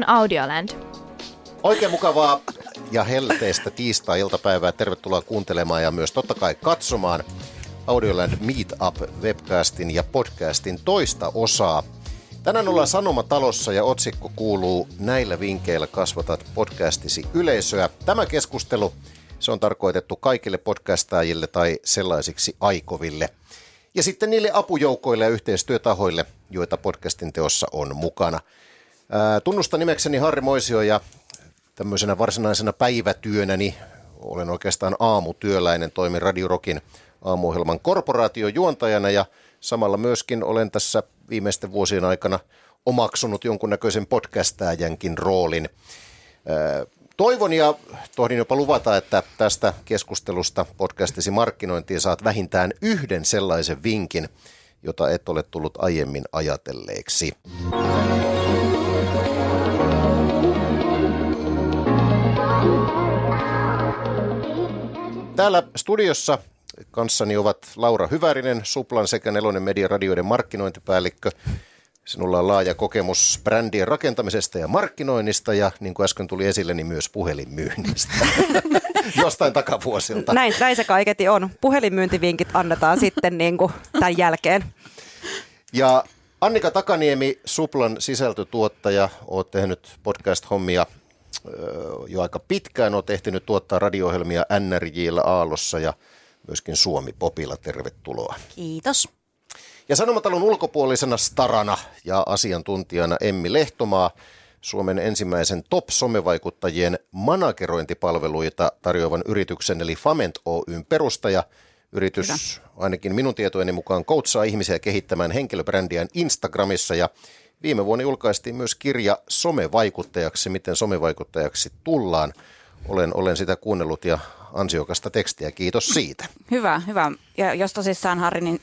on Audioland. Oikein mukavaa ja helteistä tiistai-iltapäivää. Tervetuloa kuuntelemaan ja myös totta kai katsomaan Audioland Meetup webcastin ja podcastin toista osaa. Tänään ollaan Sanomatalossa ja otsikko kuuluu Näillä vinkkeillä kasvatat podcastisi yleisöä. Tämä keskustelu se on tarkoitettu kaikille podcastaajille tai sellaisiksi aikoville. Ja sitten niille apujoukoille ja yhteistyötahoille, joita podcastin teossa on mukana. Ää, tunnustan nimekseni Harri Moisio ja tämmöisenä varsinaisena päivätyönäni olen oikeastaan aamutyöläinen, toimin Radio Rockin aamuohjelman korporaatiojuontajana ja samalla myöskin olen tässä viimeisten vuosien aikana omaksunut jonkunnäköisen podcastaajankin roolin. Toivon ja tohdin jopa luvata, että tästä keskustelusta podcastisi markkinointiin saat vähintään yhden sellaisen vinkin, jota et ole tullut aiemmin ajatelleeksi. Täällä studiossa kanssani ovat Laura Hyvärinen, Suplan sekä Nelonen Median radioiden markkinointipäällikkö. Sinulla on laaja kokemus brändien rakentamisesta ja markkinoinnista ja niin kuin äsken tuli esille, niin myös puhelinmyynnistä. Jostain takavuosilta. Näin, näin se kaiketi on. Puhelinmyyntivinkit annetaan sitten niin kuin tämän jälkeen. Ja Annika Takaniemi, Suplan sisältötuottaja, oot tehnyt podcast-hommia jo aika pitkään. Olet ehtinyt tuottaa radio-ohjelmia NRJllä Aallossa ja myöskin Suomi Popilla. Tervetuloa. Kiitos. Ja Sanomatalon ulkopuolisena starana ja asiantuntijana Emmi Lehtomaa, Suomen ensimmäisen top-somevaikuttajien managerointipalveluita tarjoavan yrityksen eli Fament Oyn perustaja. Yritys Hyvä. ainakin minun tietojeni mukaan koutsaa ihmisiä kehittämään henkilöbrändiään Instagramissa ja Viime vuonna julkaistiin myös kirja Somevaikuttajaksi, miten somevaikuttajaksi tullaan. Olen, olen sitä kuunnellut ja ansiokasta tekstiä, kiitos siitä. Hyvä, hyvä. Ja jos tosissaan Harri, niin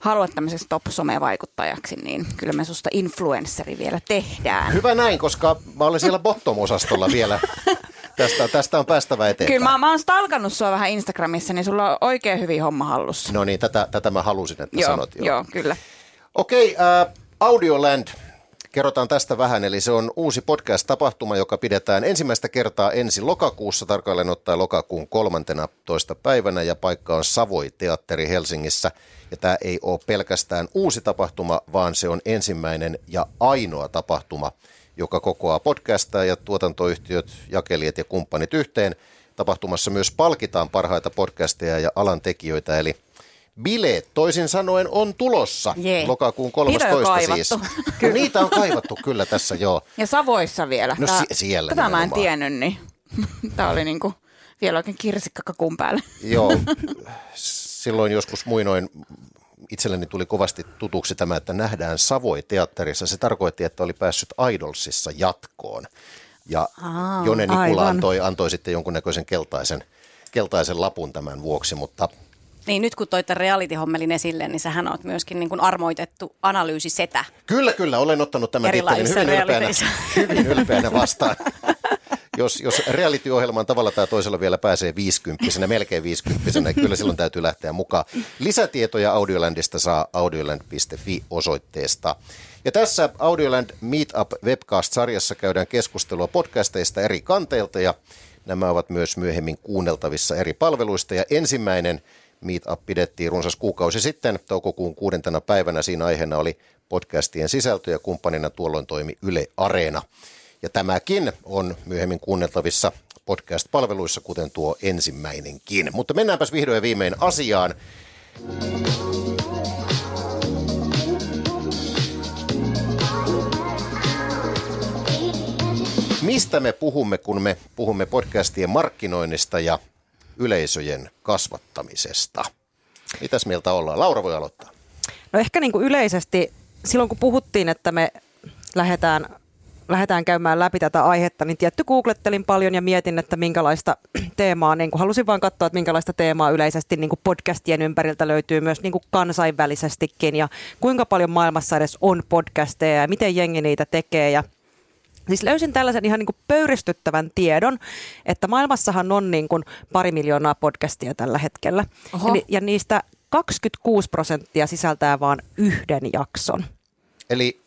haluat tämmöiseksi top-somevaikuttajaksi, niin kyllä me susta influensseri vielä tehdään. Hyvä näin, koska mä olen siellä bottom-osastolla vielä. Tästä, tästä on päästävä eteenpäin. Kyllä mä, mä oon stalkannut sua vähän Instagramissa, niin sulla on oikein hyvin homma hallussa. No niin, tätä, tätä mä halusin, että joo, sanot. Joo, joo kyllä. Okei, okay, äh, Audioland Kerrotaan tästä vähän, eli se on uusi podcast-tapahtuma, joka pidetään ensimmäistä kertaa ensi lokakuussa, tarkalleen ottaen lokakuun kolmantena toista päivänä, ja paikka on Savoi-teatteri Helsingissä. Ja tämä ei ole pelkästään uusi tapahtuma, vaan se on ensimmäinen ja ainoa tapahtuma, joka kokoaa podcastaa ja tuotantoyhtiöt, jakelijat ja kumppanit yhteen. Tapahtumassa myös palkitaan parhaita podcasteja ja alan tekijöitä, eli Bileet toisin sanoen on tulossa Jee. lokakuun 13 siis. kyllä. niitä on kaivattu kyllä tässä joo. Ja Savoissa vielä. No Tää, siellä Tätä nimenomaan. mä en tiennyt, niin tämä oli niinku vielä oikein kirsikkakakun päälle. Joo, silloin joskus muinoin itselleni tuli kovasti tutuksi tämä, että nähdään Savoi-teatterissa. Se tarkoitti, että oli päässyt Idolsissa jatkoon. Ja Aa, Jone Nikula antoi, antoi sitten jonkunnäköisen keltaisen, keltaisen lapun tämän vuoksi, mutta niin nyt kun toit reality-hommelin esille, niin sähän oot myöskin niin kuin armoitettu analyysisetä. Kyllä, kyllä. Olen ottanut tämän tittelin hyvin ylpeänä, hyvin ylpeänä vastaan. jos, jos reality-ohjelmaan tavalla tai toisella vielä pääsee 50 melkein 50 niin kyllä silloin täytyy lähteä mukaan. Lisätietoja Audiolandista saa audioland.fi osoitteesta. Ja tässä Audioland Meetup webcast-sarjassa käydään keskustelua podcasteista eri kanteilta ja nämä ovat myös myöhemmin kuunneltavissa eri palveluista. Ja ensimmäinen Meetup pidettiin runsas kuukausi sitten, toukokuun kuudentena päivänä. Siinä aiheena oli podcastien sisältö ja kumppanina tuolloin toimi Yle Areena. Ja tämäkin on myöhemmin kuunneltavissa podcast-palveluissa, kuten tuo ensimmäinenkin. Mutta mennäänpäs vihdoin ja viimein asiaan. Mistä me puhumme, kun me puhumme podcastien markkinoinnista ja yleisöjen kasvattamisesta. Mitäs mieltä ollaan? Laura voi aloittaa. No ehkä niin kuin yleisesti, silloin kun puhuttiin, että me lähdetään, lähdetään käymään läpi tätä aihetta, niin tietty googlettelin paljon ja mietin, että minkälaista teemaa, niin kuin halusin vain katsoa, että minkälaista teemaa yleisesti niin kuin podcastien ympäriltä löytyy myös niin kuin kansainvälisestikin ja kuinka paljon maailmassa edes on podcasteja ja miten jengi niitä tekee ja Siis löysin tällaisen ihan niin kuin pöyristyttävän tiedon, että maailmassahan on niin kuin pari miljoonaa podcastia tällä hetkellä. Oho. Ja, ja niistä 26 prosenttia sisältää vain yhden jakson. Eli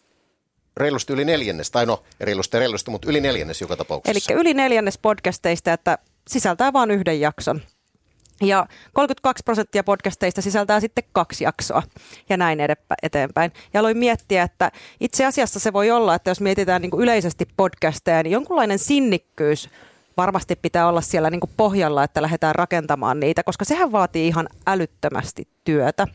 reilusti yli neljännes, tai no reilusti reilusti, mutta yli neljännes joka tapauksessa. Eli yli neljännes podcasteista, että sisältää vain yhden jakson. Ja 32 prosenttia podcasteista sisältää sitten kaksi jaksoa ja näin eteenpäin. Ja aloin miettiä, että itse asiassa se voi olla, että jos mietitään niin yleisesti podcasteja, niin jonkunlainen sinnikkyys varmasti pitää olla siellä niin pohjalla, että lähdetään rakentamaan niitä, koska sehän vaatii ihan älyttömästi työtä.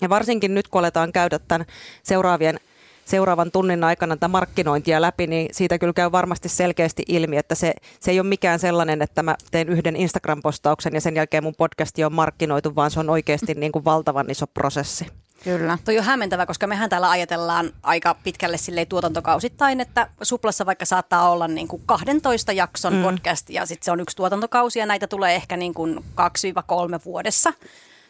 Ja varsinkin nyt, kun aletaan käydä tämän seuraavien seuraavan tunnin aikana tätä markkinointia läpi, niin siitä kyllä käy varmasti selkeästi ilmi, että se, se ei ole mikään sellainen, että mä teen yhden Instagram-postauksen ja sen jälkeen mun podcasti on markkinoitu, vaan se on oikeasti niin kuin valtavan iso prosessi. Kyllä. Toi on hämmentävä, koska mehän täällä ajatellaan aika pitkälle silleen tuotantokausittain, että Suplassa vaikka saattaa olla niin kuin 12 jakson mm. podcast ja sitten se on yksi tuotantokausi ja näitä tulee ehkä niin kuin 2-3 vuodessa.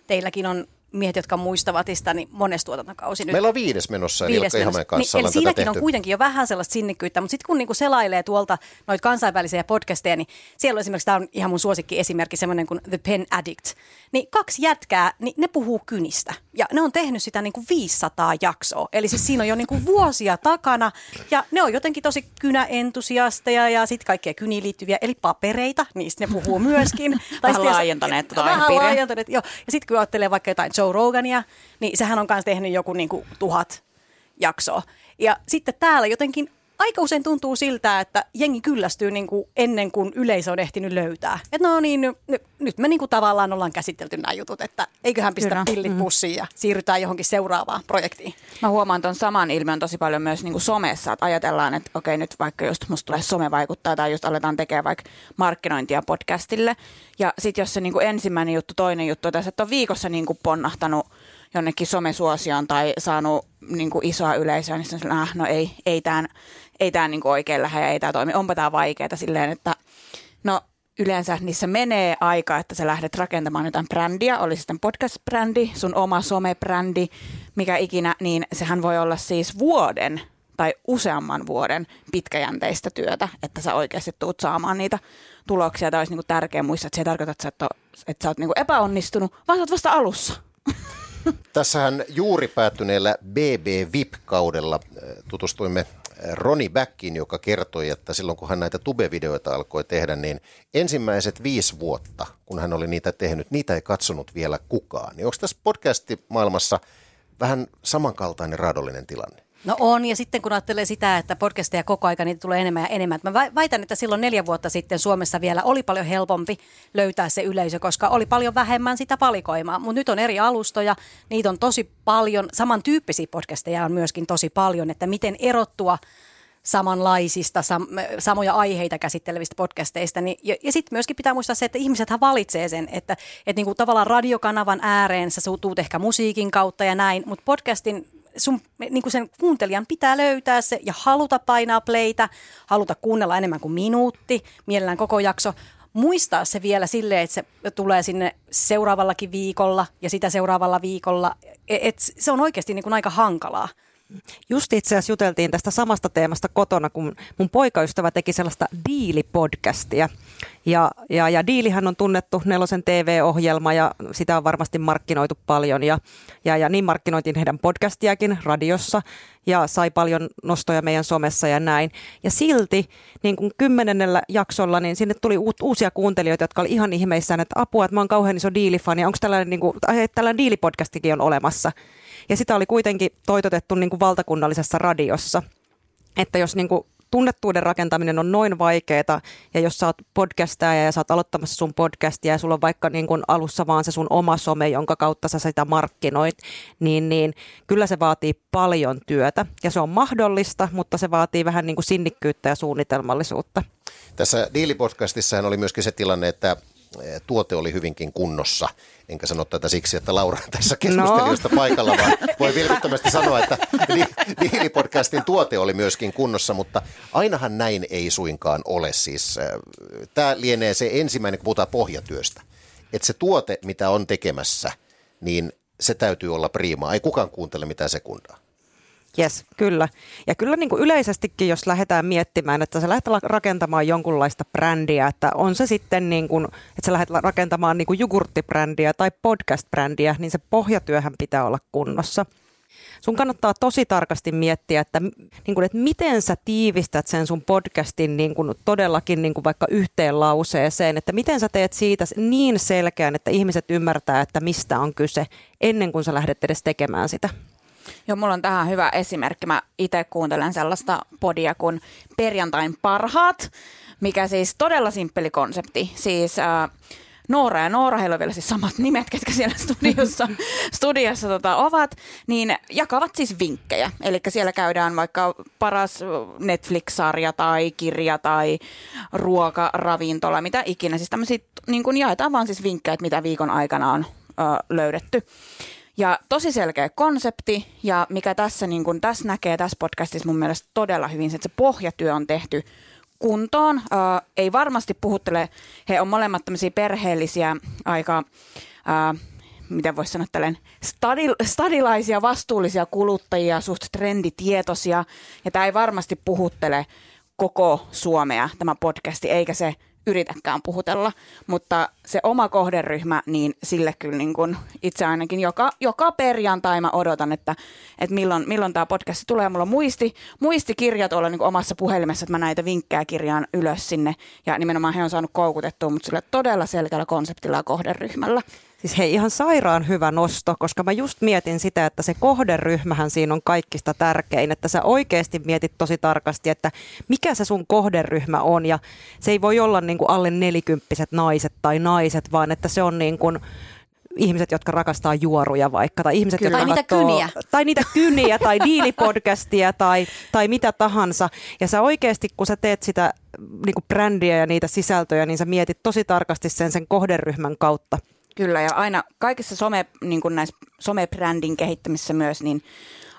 Teilläkin on miehet, jotka muistavat sitä, niin monessa tuotantokausi nyt. Meillä on viides menossa, viides eli menossa. kanssa niin, eli siinäkin on kuitenkin jo vähän sellaista sinnikkyyttä, mutta sitten kun niinku selailee tuolta noita kansainvälisiä podcasteja, niin siellä on esimerkiksi, tämä on ihan mun suosikki esimerkki, semmoinen kuin The Pen Addict. Niin kaksi jätkää, niin ne puhuu kynistä. Ja ne on tehnyt sitä niinku 500 jaksoa. Eli siis siinä on jo niinku vuosia takana. Ja ne on jotenkin tosi kynäentusiasteja ja sitten kaikkea kyniin liittyviä, eli papereita, niistä ne puhuu myöskin. tai vähän laajentaneet tuota Vähän laajentaneet, joo. Ja sitten kun ajattelee vaikka jotain Joe Rogania, niin sehän on myös tehnyt joku niin kuin tuhat jaksoa. Ja sitten täällä jotenkin aika usein tuntuu siltä, että jengi kyllästyy niin kuin ennen kuin yleisö on ehtinyt löytää. Että no niin, nyt, nyt me niin kuin tavallaan ollaan käsitelty nämä jutut, että eiköhän pistä Kyllä. pillit mm. pussiin ja siirrytään johonkin seuraavaan projektiin. Mä huomaan tuon saman ilmiön tosi paljon myös niin kuin somessa, että ajatellaan, että okei nyt vaikka just musta tulee some vaikuttaa tai just aletaan tekemään vaikka markkinointia podcastille. Ja sitten jos se niin kuin ensimmäinen juttu, toinen juttu, tässä että on viikossa niin kuin ponnahtanut jonnekin somesuosioon tai saanut niin kuin isoa yleisöä, niin sanoin, ah, no ei, ei tämä ei tää niin oikein lähde ja ei tämä toimi. Onpa tämä vaikeaa silleen, että no yleensä niissä menee aika, että sä lähdet rakentamaan jotain brändiä, oli sitten podcast-brändi, sun oma some-brändi, mikä ikinä, niin sehän voi olla siis vuoden tai useamman vuoden pitkäjänteistä työtä, että sä oikeasti tuut saamaan niitä tuloksia. Tämä olisi niin kuin tärkeä muistaa, että se ei tarkoita, että sä, et ole, että sä oot niin epäonnistunut, vaan sä oot vasta alussa. Tässähän juuri päättyneellä BB VIP-kaudella äh, tutustuimme äh, Roni Backin, joka kertoi, että silloin kun hän näitä tube-videoita alkoi tehdä, niin ensimmäiset viisi vuotta, kun hän oli niitä tehnyt, niitä ei katsonut vielä kukaan. Niin onko tässä podcast-maailmassa vähän samankaltainen raadollinen tilanne? No on, ja sitten kun ajattelee sitä, että podcasteja koko aika niitä tulee enemmän ja enemmän. Mä väitän, että silloin neljä vuotta sitten Suomessa vielä oli paljon helpompi löytää se yleisö, koska oli paljon vähemmän sitä valikoimaa. Mutta nyt on eri alustoja, niitä on tosi paljon. Samantyyppisiä podcasteja on myöskin tosi paljon, että miten erottua samanlaisista, sam, samoja aiheita käsittelevistä podcasteista. Niin, ja ja sitten myöskin pitää muistaa se, että ihmisethän valitsee sen, että, että niinku tavallaan radiokanavan ääreen sä tuut ehkä musiikin kautta ja näin, mutta podcastin sun niin kuin sen kuuntelijan pitää löytää se ja haluta painaa playtä, haluta kuunnella enemmän kuin minuutti, mielellään koko jakso. Muistaa se vielä silleen, että se tulee sinne seuraavallakin viikolla ja sitä seuraavalla viikolla. E, et se on oikeasti niin kuin aika hankalaa. Just itse asiassa juteltiin tästä samasta teemasta kotona, kun mun poikaystävä teki sellaista diilipodcastia. Ja, ja, ja Diilihän on tunnettu Nelosen TV-ohjelma ja sitä on varmasti markkinoitu paljon. Ja, ja, ja niin markkinoitiin heidän podcastiakin radiossa ja sai paljon nostoja meidän somessa ja näin. Ja silti niin kuin kymmenennellä jaksolla niin sinne tuli uusia kuuntelijoita, jotka oli ihan ihmeissään, että apua, että mä oon kauhean iso diilifani. Onko tällainen, niin kuin, tällainen diilipodcastikin on olemassa? Ja sitä oli kuitenkin toitotettu niin kuin valtakunnallisessa radiossa. Että jos niin kuin tunnettuuden rakentaminen on noin vaikeaa, ja jos sä oot podcastaja ja sä oot aloittamassa sun podcastia ja sulla on vaikka niin kuin alussa vaan se sun oma some, jonka kautta sä sitä markkinoit, niin, niin kyllä se vaatii paljon työtä. Ja se on mahdollista, mutta se vaatii vähän niin kuin sinnikkyyttä ja suunnitelmallisuutta. Tässä Diilipodcastissahan oli myöskin se tilanne, että tuote oli hyvinkin kunnossa. Enkä sano tätä siksi, että Laura on tässä keskustelijoista no. paikalla, vaan voi vilpittömästi sanoa, että Diilipodcastin tuote oli myöskin kunnossa, mutta ainahan näin ei suinkaan ole. Siis, tämä lienee se ensimmäinen, kun puhutaan pohjatyöstä, että se tuote, mitä on tekemässä, niin se täytyy olla priimaa. Ei kukaan kuuntele mitään sekundaa. Yes, kyllä. Ja kyllä niin kuin yleisestikin, jos lähdetään miettimään, että sä lähdet rakentamaan jonkunlaista brändiä, että on se sitten niin kuin, että sä lähdet rakentamaan niin kuin jogurttibrändiä tai podcast-brändiä, niin se pohjatyöhän pitää olla kunnossa. Sun kannattaa tosi tarkasti miettiä, että, niin kuin, että miten sä tiivistät sen sun podcastin niin kuin, todellakin niin kuin vaikka yhteen lauseeseen, että miten sä teet siitä niin selkeän, että ihmiset ymmärtää, että mistä on kyse ennen kuin sä lähdet edes tekemään sitä. Joo, mulla on tähän hyvä esimerkki. Mä itse kuuntelen sellaista podia kuin Perjantain parhaat, mikä siis todella simppeli konsepti. Siis äh, Noora ja Noora, heillä on vielä siis samat nimet, ketkä siellä studiossa, studiossa tota, ovat, niin jakavat siis vinkkejä. Eli siellä käydään vaikka paras Netflix-sarja tai kirja tai ruoka, ravintola, mitä ikinä. Siis tämmöisiä niin jaetaan vaan siis vinkkejä, mitä viikon aikana on ö, löydetty. Ja tosi selkeä konsepti ja mikä tässä, niin kun, tässä näkee tässä podcastissa mun mielestä todella hyvin, että se pohjatyö on tehty kuntoon. Äh, ei varmasti puhuttele, he on molemmat tämmöisiä perheellisiä aika... Äh, miten voisi sanoa tällainen, stadil, stadilaisia, vastuullisia kuluttajia, suht trenditietoisia. Ja tämä ei varmasti puhuttele koko Suomea, tämä podcasti, eikä se yritäkään puhutella, mutta se oma kohderyhmä, niin sille kyllä niin kuin itse ainakin joka, joka perjantai mä odotan, että, että milloin, milloin tämä podcast tulee. Mulla on muisti, muistikirja tuolla niin kuin omassa puhelimessa, että mä näitä vinkkejä kirjaan ylös sinne ja nimenomaan he on saanut koukutettua, mutta sillä todella selkeällä konseptilla ja kohderyhmällä. Siis hei, ihan sairaan hyvä nosto, koska mä just mietin sitä, että se kohderyhmähän siinä on kaikista tärkein, että sä oikeasti mietit tosi tarkasti, että mikä se sun kohderyhmä on ja se ei voi olla niin kuin alle nelikymppiset naiset tai naiset, vaan että se on niin kuin ihmiset, jotka rakastaa juoruja vaikka, tai ihmiset, Kyllä. jotka tai niitä kyniä. Tai niitä kyniä, tai diilipodcastia, tai, tai mitä tahansa. Ja sä oikeasti, kun sä teet sitä niin kuin brändiä ja niitä sisältöjä, niin sä mietit tosi tarkasti sen sen kohderyhmän kautta. Kyllä, ja aina kaikissa some, niin kuin näissä somebrändin kehittämissä myös, niin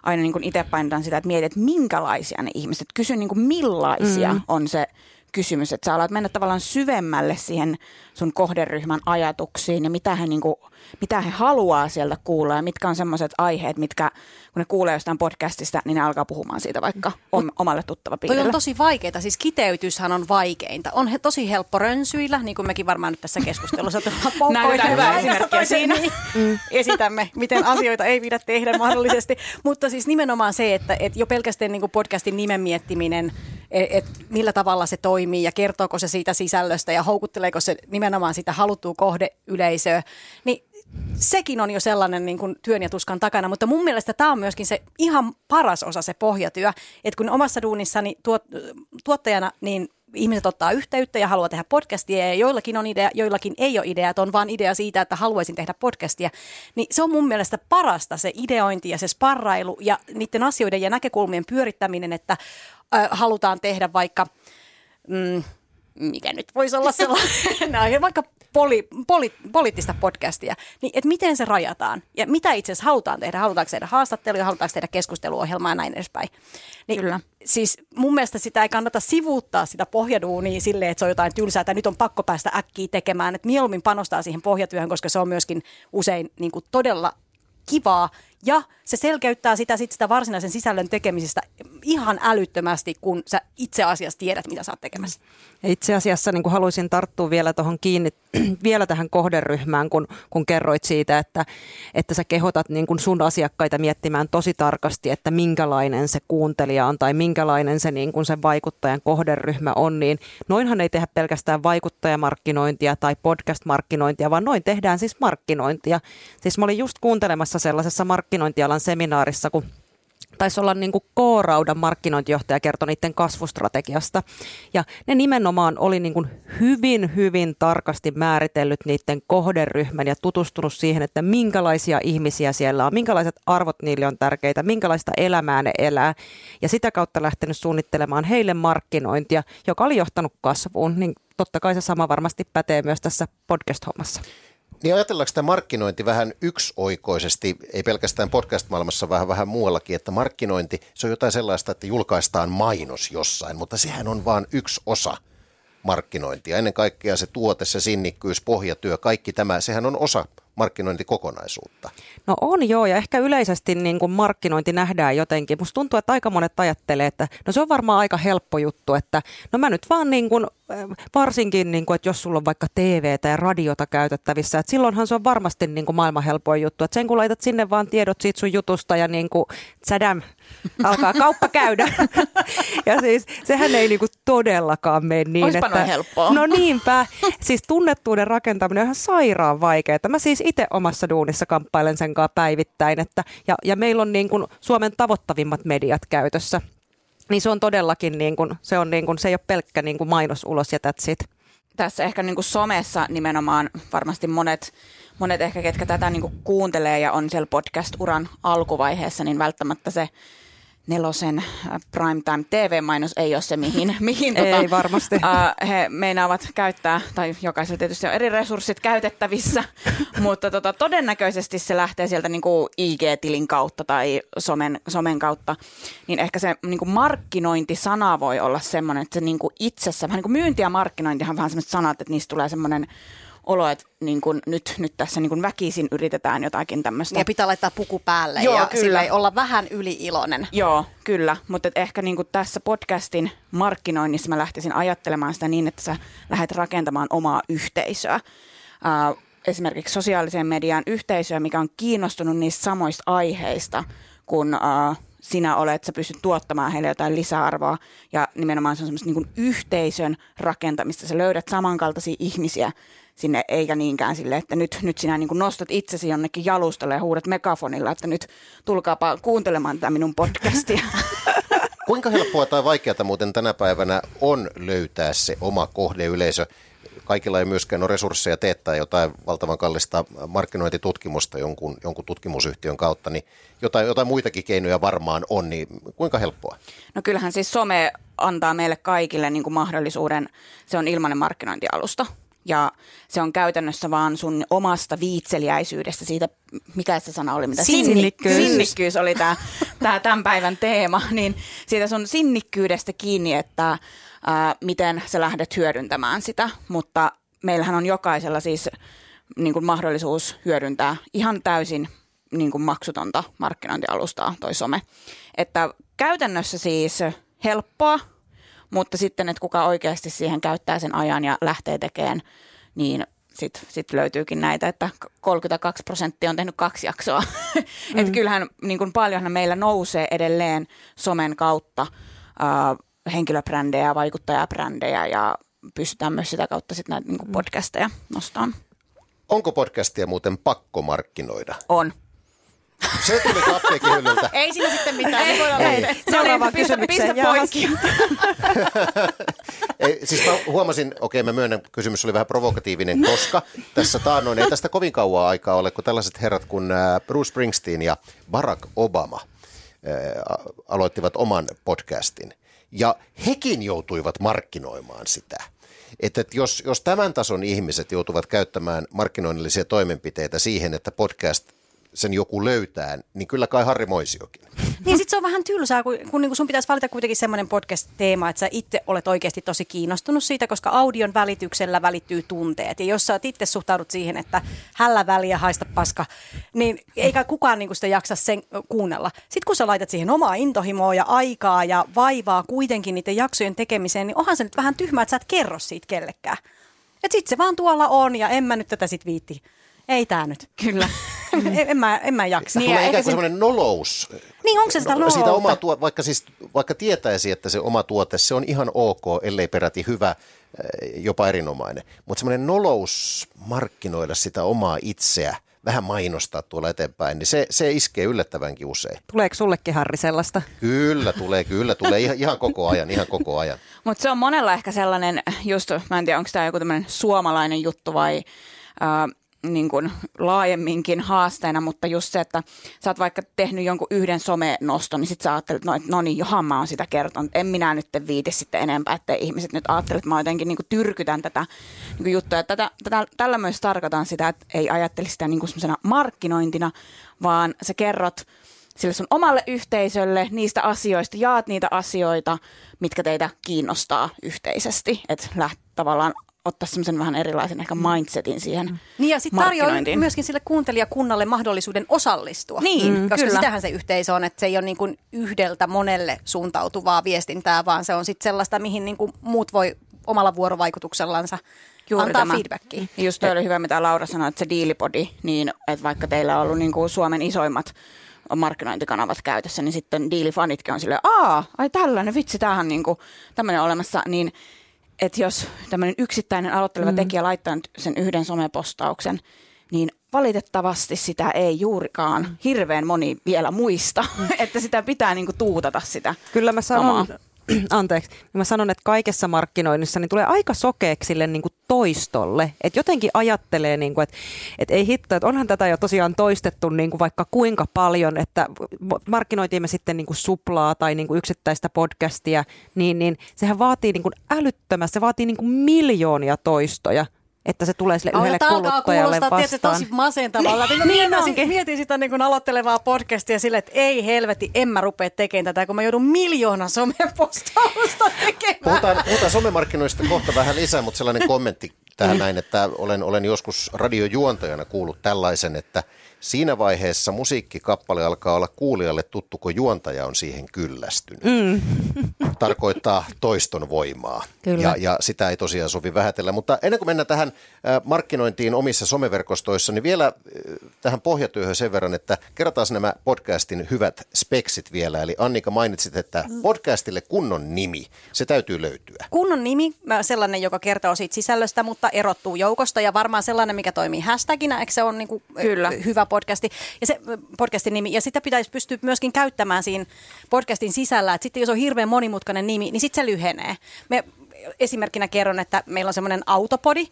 aina niin itse painotan sitä, että mietit, että minkälaisia ne ihmiset, kysy niin kuin millaisia mm. on se kysymys, että sä alat mennä tavallaan syvemmälle siihen sun kohderyhmän ajatuksiin ja mitä he, niin kuin, mitä he haluaa sieltä kuulla ja mitkä on semmoiset aiheet, mitkä kun ne kuulee jostain podcastista, niin ne alkaa puhumaan siitä vaikka om, omalle tuttava Toi on tosi vaikeaa, siis kiteytyshän on vaikeinta. On he, tosi helppo rönsyillä, niin kuin mekin varmaan nyt tässä keskustelussa Näytetään hyvää esimerkkiä siinä. Niin, esitämme, miten asioita ei pidä tehdä mahdollisesti. Mutta siis nimenomaan se, että, että jo pelkästään niin kuin podcastin nimen miettiminen, että millä tavalla se toimii ja kertooko se siitä sisällöstä ja houkutteleeko se nimenomaan sitä haluttua kohdeyleisöä, niin sekin on jo sellainen niin kuin työn ja tuskan takana, mutta mun mielestä tämä on myöskin se ihan paras osa se pohjatyö, että kun omassa duunissani tuot, tuottajana, niin ihmiset ottaa yhteyttä ja haluaa tehdä podcastia ja joillakin on idea, joillakin ei ole idea, että on vaan idea siitä, että haluaisin tehdä podcastia, niin se on mun mielestä parasta se ideointi ja se sparrailu ja niiden asioiden ja näkökulmien pyörittäminen, että äh, halutaan tehdä vaikka... Mm, mikä nyt voisi olla sellainen, vaikka poli, poli, poliittista podcastia, niin että miten se rajataan ja mitä itse asiassa halutaan tehdä. Halutaanko tehdä haastatteluja, halutaanko tehdä keskusteluohjelmaa ja näin edespäin. Niin, Kyllä. Siis mun mielestä sitä ei kannata sivuuttaa sitä pohjaduunia silleen, että se on jotain tylsää, että nyt on pakko päästä äkkiä tekemään. Että mieluummin panostaa siihen pohjatyöhön, koska se on myöskin usein niin kuin todella kivaa ja se selkeyttää sitä, sit sitä varsinaisen sisällön tekemisestä ihan älyttömästi, kun sä itse asiassa tiedät, mitä sä oot tekemässä. Itse asiassa niin haluaisin tarttua vielä tuohon kiinni, vielä tähän kohderyhmään, kun, kun kerroit siitä, että, että sä kehotat niin kuin sun asiakkaita miettimään tosi tarkasti, että minkälainen se kuuntelija on tai minkälainen se, niin kuin se vaikuttajan kohderyhmä on, niin noinhan ei tehdä pelkästään vaikuttajamarkkinointia tai podcast-markkinointia, vaan noin tehdään siis markkinointia. Siis mä olin just kuuntelemassa sellaisessa markkinointialan seminaarissa, kun taisi olla niin kuin K-Raudan markkinointijohtaja kertoi niiden kasvustrategiasta. Ja ne nimenomaan oli niin kuin hyvin, hyvin tarkasti määritellyt niiden kohderyhmän ja tutustunut siihen, että minkälaisia ihmisiä siellä on, minkälaiset arvot niille on tärkeitä, minkälaista elämää ne elää. Ja sitä kautta lähtenyt suunnittelemaan heille markkinointia, joka oli johtanut kasvuun. Niin totta kai se sama varmasti pätee myös tässä podcast-hommassa. Niin ajatellaanko tämä markkinointi vähän yksioikoisesti, ei pelkästään podcast-maailmassa, vähän vähän muuallakin, että markkinointi, se on jotain sellaista, että julkaistaan mainos jossain, mutta sehän on vain yksi osa markkinointia. Ennen kaikkea se tuote, se sinnikkyys, pohjatyö, kaikki tämä, sehän on osa markkinointikokonaisuutta. No on joo, ja ehkä yleisesti niin kuin markkinointi nähdään jotenkin. Musta tuntuu, että aika monet ajattelee, että no se on varmaan aika helppo juttu, että no mä nyt vaan niin kuin varsinkin, niin kuin, että jos sulla on vaikka TV tai radiota käytettävissä, että silloinhan se on varmasti niin kuin maailman helpoin juttu. Että sen kun laitat sinne vaan tiedot siitä sun jutusta ja niin kuin, tsadam, alkaa kauppa käydä. ja siis sehän ei niin kuin todellakaan mene niin, Oispa että... helppoa. No niinpä. Siis tunnettuuden rakentaminen on ihan sairaan vaikeaa. Mä siis itse omassa duunissa kamppailen sen kanssa päivittäin. Että, ja, ja meillä on niin kuin Suomen tavoittavimmat mediat käytössä. Niin se on todellakin, niin kuin, se, on niin kuin, se ei ole pelkkä niin kuin mainos ulos ja that's it. Tässä ehkä niin kuin somessa nimenomaan varmasti monet, monet ehkä, ketkä tätä niin kuin kuuntelee ja on siellä podcast-uran alkuvaiheessa, niin välttämättä se nelosen äh, primetime TV-mainos ei ole se, mihin, mihin ei tota, varmasti. Uh, he meinaavat käyttää, tai jokaisella tietysti on eri resurssit käytettävissä, mutta tota, todennäköisesti se lähtee sieltä niin kuin IG-tilin kautta tai somen, somen kautta, niin ehkä se niin kuin markkinointisana voi olla semmoinen, että se niin kuin itsessä, vähän niin kuin myynti ja markkinointihan vähän semmoiset sanat, että niistä tulee semmoinen olo, että niin kuin nyt, nyt tässä niin kuin väkisin yritetään jotakin tämmöistä. Ja pitää laittaa puku päälle Joo, ja kyllä. sillä ei olla vähän yliiloinen. Joo, kyllä, mutta ehkä niin kuin tässä podcastin markkinoinnissa mä lähtisin ajattelemaan sitä niin, että sä lähdet rakentamaan omaa yhteisöä. Uh, esimerkiksi sosiaalisen median yhteisöä, mikä on kiinnostunut niistä samoista aiheista, kun uh, sinä olet, sä pystyt tuottamaan heille jotain lisäarvoa ja nimenomaan se on semmoista niin yhteisön rakentamista. Sä löydät samankaltaisia ihmisiä sinne, eikä niinkään sille, että nyt, nyt sinä niin kuin nostat itsesi jonnekin jalustalle ja huudat megafonilla, että nyt tulkaapa kuuntelemaan tätä minun podcastia. Kuinka helppoa tai vaikeaa muuten tänä päivänä on löytää se oma kohdeyleisö? Kaikilla ei myöskään ole resursseja teettää jotain valtavan kallista markkinointitutkimusta jonkun, jonkun tutkimusyhtiön kautta, niin jotain, jotain muitakin keinoja varmaan on, niin kuinka helppoa? No kyllähän siis some antaa meille kaikille niin kuin mahdollisuuden, se on ilmainen markkinointialusta. Ja se on käytännössä vaan sun omasta viitseliäisyydestä, siitä, mikä se sana oli, mitä Sinnikkyys. sinnikkyys oli tämä tää tämän päivän teema, niin siitä sun sinnikkyydestä kiinni, että ää, miten sä lähdet hyödyntämään sitä, mutta meillähän on jokaisella siis niin kuin mahdollisuus hyödyntää ihan täysin niin kuin maksutonta markkinointialustaa toi some. Että käytännössä siis helppoa, mutta sitten, että kuka oikeasti siihen käyttää sen ajan ja lähtee tekemään, niin sitten sit löytyykin näitä, että 32 prosenttia on tehnyt kaksi jaksoa. Mm. että kyllähän niin kuin paljonhan meillä nousee edelleen somen kautta äh, henkilöbrändejä, vaikuttajabrändejä ja pystytään myös sitä kautta sitten näitä niin kuin podcasteja nostamaan. Onko podcastia muuten pakko markkinoida? On. Se tuli apteekin hyllyltä. Ei siinä sitten mitään. Ei voida Ei. lähteä. Seuraavaan pistä, kysymykseen. pistä poikki. Ei, siis mä huomasin, okei mä myönnän, kysymys oli vähän provokatiivinen, koska tässä taannoin ei tästä kovin kauan aikaa ole, kun tällaiset herrat kuin Bruce Springsteen ja Barack Obama aloittivat oman podcastin. Ja hekin joutuivat markkinoimaan sitä. Että et jos, jos tämän tason ihmiset joutuvat käyttämään markkinoinnillisia toimenpiteitä siihen, että podcast sen joku löytää, niin kyllä kai Harri Moisiokin. Niin sit se on vähän tylsää, kun, kun niinku sun pitäisi valita kuitenkin semmoinen podcast-teema, että sä itse olet oikeasti tosi kiinnostunut siitä, koska audion välityksellä välittyy tunteet. Ja jos sä oot itse suhtaudut siihen, että hällä väliä haista paska, niin eikä kukaan niinku sitä jaksa sen kuunnella. Sitten kun sä laitat siihen omaa intohimoa ja aikaa ja vaivaa kuitenkin niiden jaksojen tekemiseen, niin onhan se nyt vähän tyhmää, että sä et kerro siitä kellekään. Et sit se vaan tuolla on ja en mä nyt tätä sit viitti. Ei tää nyt. Kyllä. en, en, mä, en mä jaksa. Niin, Tulee ikään kuin se- semmoinen nolous Niin onko se sitä No, siitä omaa tuo, vaikka, siis, vaikka tietäisi, että se oma tuote, se on ihan ok, ellei peräti hyvä, eh, jopa erinomainen. Mutta semmoinen nolous markkinoida sitä omaa itseä, vähän mainostaa tuolla eteenpäin, niin se, se iskee yllättävänkin usein. Tuleeko sullekin Harri sellaista? Kyllä tulee, kyllä tulee ihan, ihan koko ajan, ihan koko ajan. Mutta se on monella ehkä sellainen, just mä en tiedä, onko tämä joku tämmöinen suomalainen juttu vai ää, niin kuin laajemminkin haasteena, mutta just se, että sä oot vaikka tehnyt jonkun yhden somenoston, niin sit sä ajattelet, no, että no niin, johan mä oon sitä kertonut, en minä nyt viiti sitten enempää, että ihmiset nyt ajattelet, että mä jotenkin niin kuin tyrkytän tätä niin kuin juttua. Tätä, tätä, tällä myös tarkoitan sitä, että ei ajattele sitä niin kuin markkinointina, vaan sä kerrot sille sun omalle yhteisölle niistä asioista, jaat niitä asioita, mitkä teitä kiinnostaa yhteisesti. Että tavallaan ottaa semmoisen vähän erilaisen ehkä mindsetin siihen Niin ja sitten tarjoaa myöskin sille kuuntelijakunnalle mahdollisuuden osallistua. Niin, mm, Koska kyllä. sitähän se yhteisö on, että se ei ole niin kuin yhdeltä monelle suuntautuvaa viestintää, vaan se on sitten sellaista, mihin niin kuin muut voi omalla vuorovaikutuksellansa Juuri antaa tämä. feedbackia. Just toi oli hyvä, mitä Laura sanoi, että se diilipodi, niin että vaikka teillä on ollut niin kuin Suomen isoimmat markkinointikanavat käytössä, niin sitten diilifanitkin on silleen, aa, ai tällainen, vitsi, tämähän niin kuin, tämmöinen olemassa, niin että jos tämmöinen yksittäinen aloitteleva mm. tekijä laittaa sen yhden somepostauksen, niin valitettavasti sitä ei juurikaan mm. hirveän moni vielä muista, että sitä pitää niinku tuutata sitä. Kyllä mä sanon, Omaa. anteeksi, mä sanon, että kaikessa markkinoinnissa niin tulee aika sokeeksi sille niin kuin toistolle. Että jotenkin ajattelee, niin kuin, että, että ei hitto, että onhan tätä jo tosiaan toistettu niin kuin vaikka kuinka paljon, että markkinoitiin me sitten niin kuin suplaa tai niin kuin yksittäistä podcastia, niin, niin sehän vaatii niin kuin älyttömästi, se vaatii niin kuin miljoonia toistoja että se tulee sille yhdelle Tämä alkaa kuluttajalle kuulostaa tietysti vastaan. tosi masentavalla. Niin, Niin mietin, onkin. mietin sitä niin aloittelevaa podcastia sille, että ei helvetti, en mä rupea tekemään tätä, kun mä joudun miljoona somepostausta tekemään. Puhutaan, puhutaan somemarkkinoista kohta vähän lisää, mutta sellainen kommentti tähän näin, että olen, olen joskus radiojuontajana kuullut tällaisen, että siinä vaiheessa musiikkikappale alkaa olla kuulijalle tuttu, kun juontaja on siihen kyllästynyt. Mm. Tarkoittaa toiston voimaa. Kyllä. Ja, ja sitä ei tosiaan sovi vähätellä. Mutta ennen kuin mennään tähän äh, markkinointiin omissa someverkostoissa, niin vielä äh, tähän pohjatyöhön sen verran, että kerrotaan nämä podcastin hyvät speksit vielä. Eli Annika mainitsit, että podcastille kunnon nimi, se täytyy löytyä. Kunnon nimi, sellainen, joka kertoo siitä sisällöstä, mutta erottuu joukosta ja varmaan sellainen, mikä toimii hashtagina, eikö se on niin kuin Kyllä. hyvä podcasti. Ja se podcastin nimi, ja sitä pitäisi pystyä myöskin käyttämään siinä podcastin sisällä, että sitten jos on hirveän monimutkainen nimi, niin sitten se lyhenee. Me esimerkkinä kerron, että meillä on semmoinen autopodi,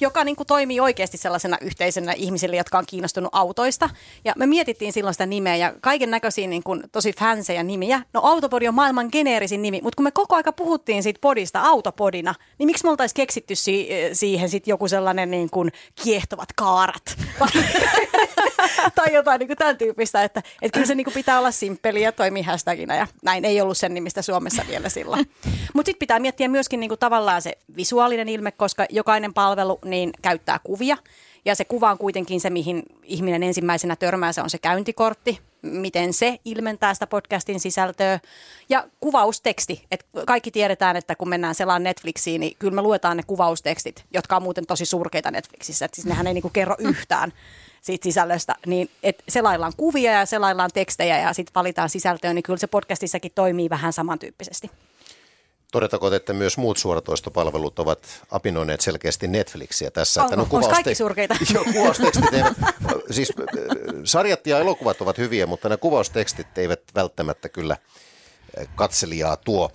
joka niin kuin toimii oikeasti sellaisena yhteisönä ihmisille, jotka on kiinnostunut autoista. Ja me mietittiin silloin sitä nimeä ja kaiken näköisiä niin kuin tosi fansseja nimiä. No autopodi on maailman geneerisin nimi, mutta kun me koko aika puhuttiin siitä podista autopodina, niin miksi me oltaisiin keksitty si- siihen sitten joku sellainen niin kuin kiehtovat kaarat? tai jotain niin kuin tämän tyyppistä, että, että kyllä se niin kuin pitää olla simppeli ja toimii hashtagina ja näin. Ei ollut sen nimistä Suomessa vielä silloin. Mutta sitten pitää miettiä myöskin niin kuin tavallaan se visuaalinen ilme, koska jokainen palvelu niin käyttää kuvia. Ja se kuva on kuitenkin se, mihin ihminen ensimmäisenä törmää, se on se käyntikortti, miten se ilmentää sitä podcastin sisältöä. Ja kuvausteksti. Et kaikki tiedetään, että kun mennään selaan Netflixiin, niin kyllä me luetaan ne kuvaustekstit, jotka on muuten tosi surkeita Netflixissä, että siis nehän ei niinku kerro yhtään siitä sisällöstä, niin et selaillaan kuvia ja selaillaan tekstejä ja sitten valitaan sisältöä, niin kyllä se podcastissakin toimii vähän samantyyppisesti. Todettakoon, että myös muut suoratoistopalvelut ovat apinoineet selkeästi Netflixiä tässä. Onko? että Onko kaikki surkeita? Joo, kuvaustekstit eivät, siis äh, sarjat ja elokuvat ovat hyviä, mutta nämä kuvaustekstit eivät välttämättä kyllä äh, katselijaa tuo.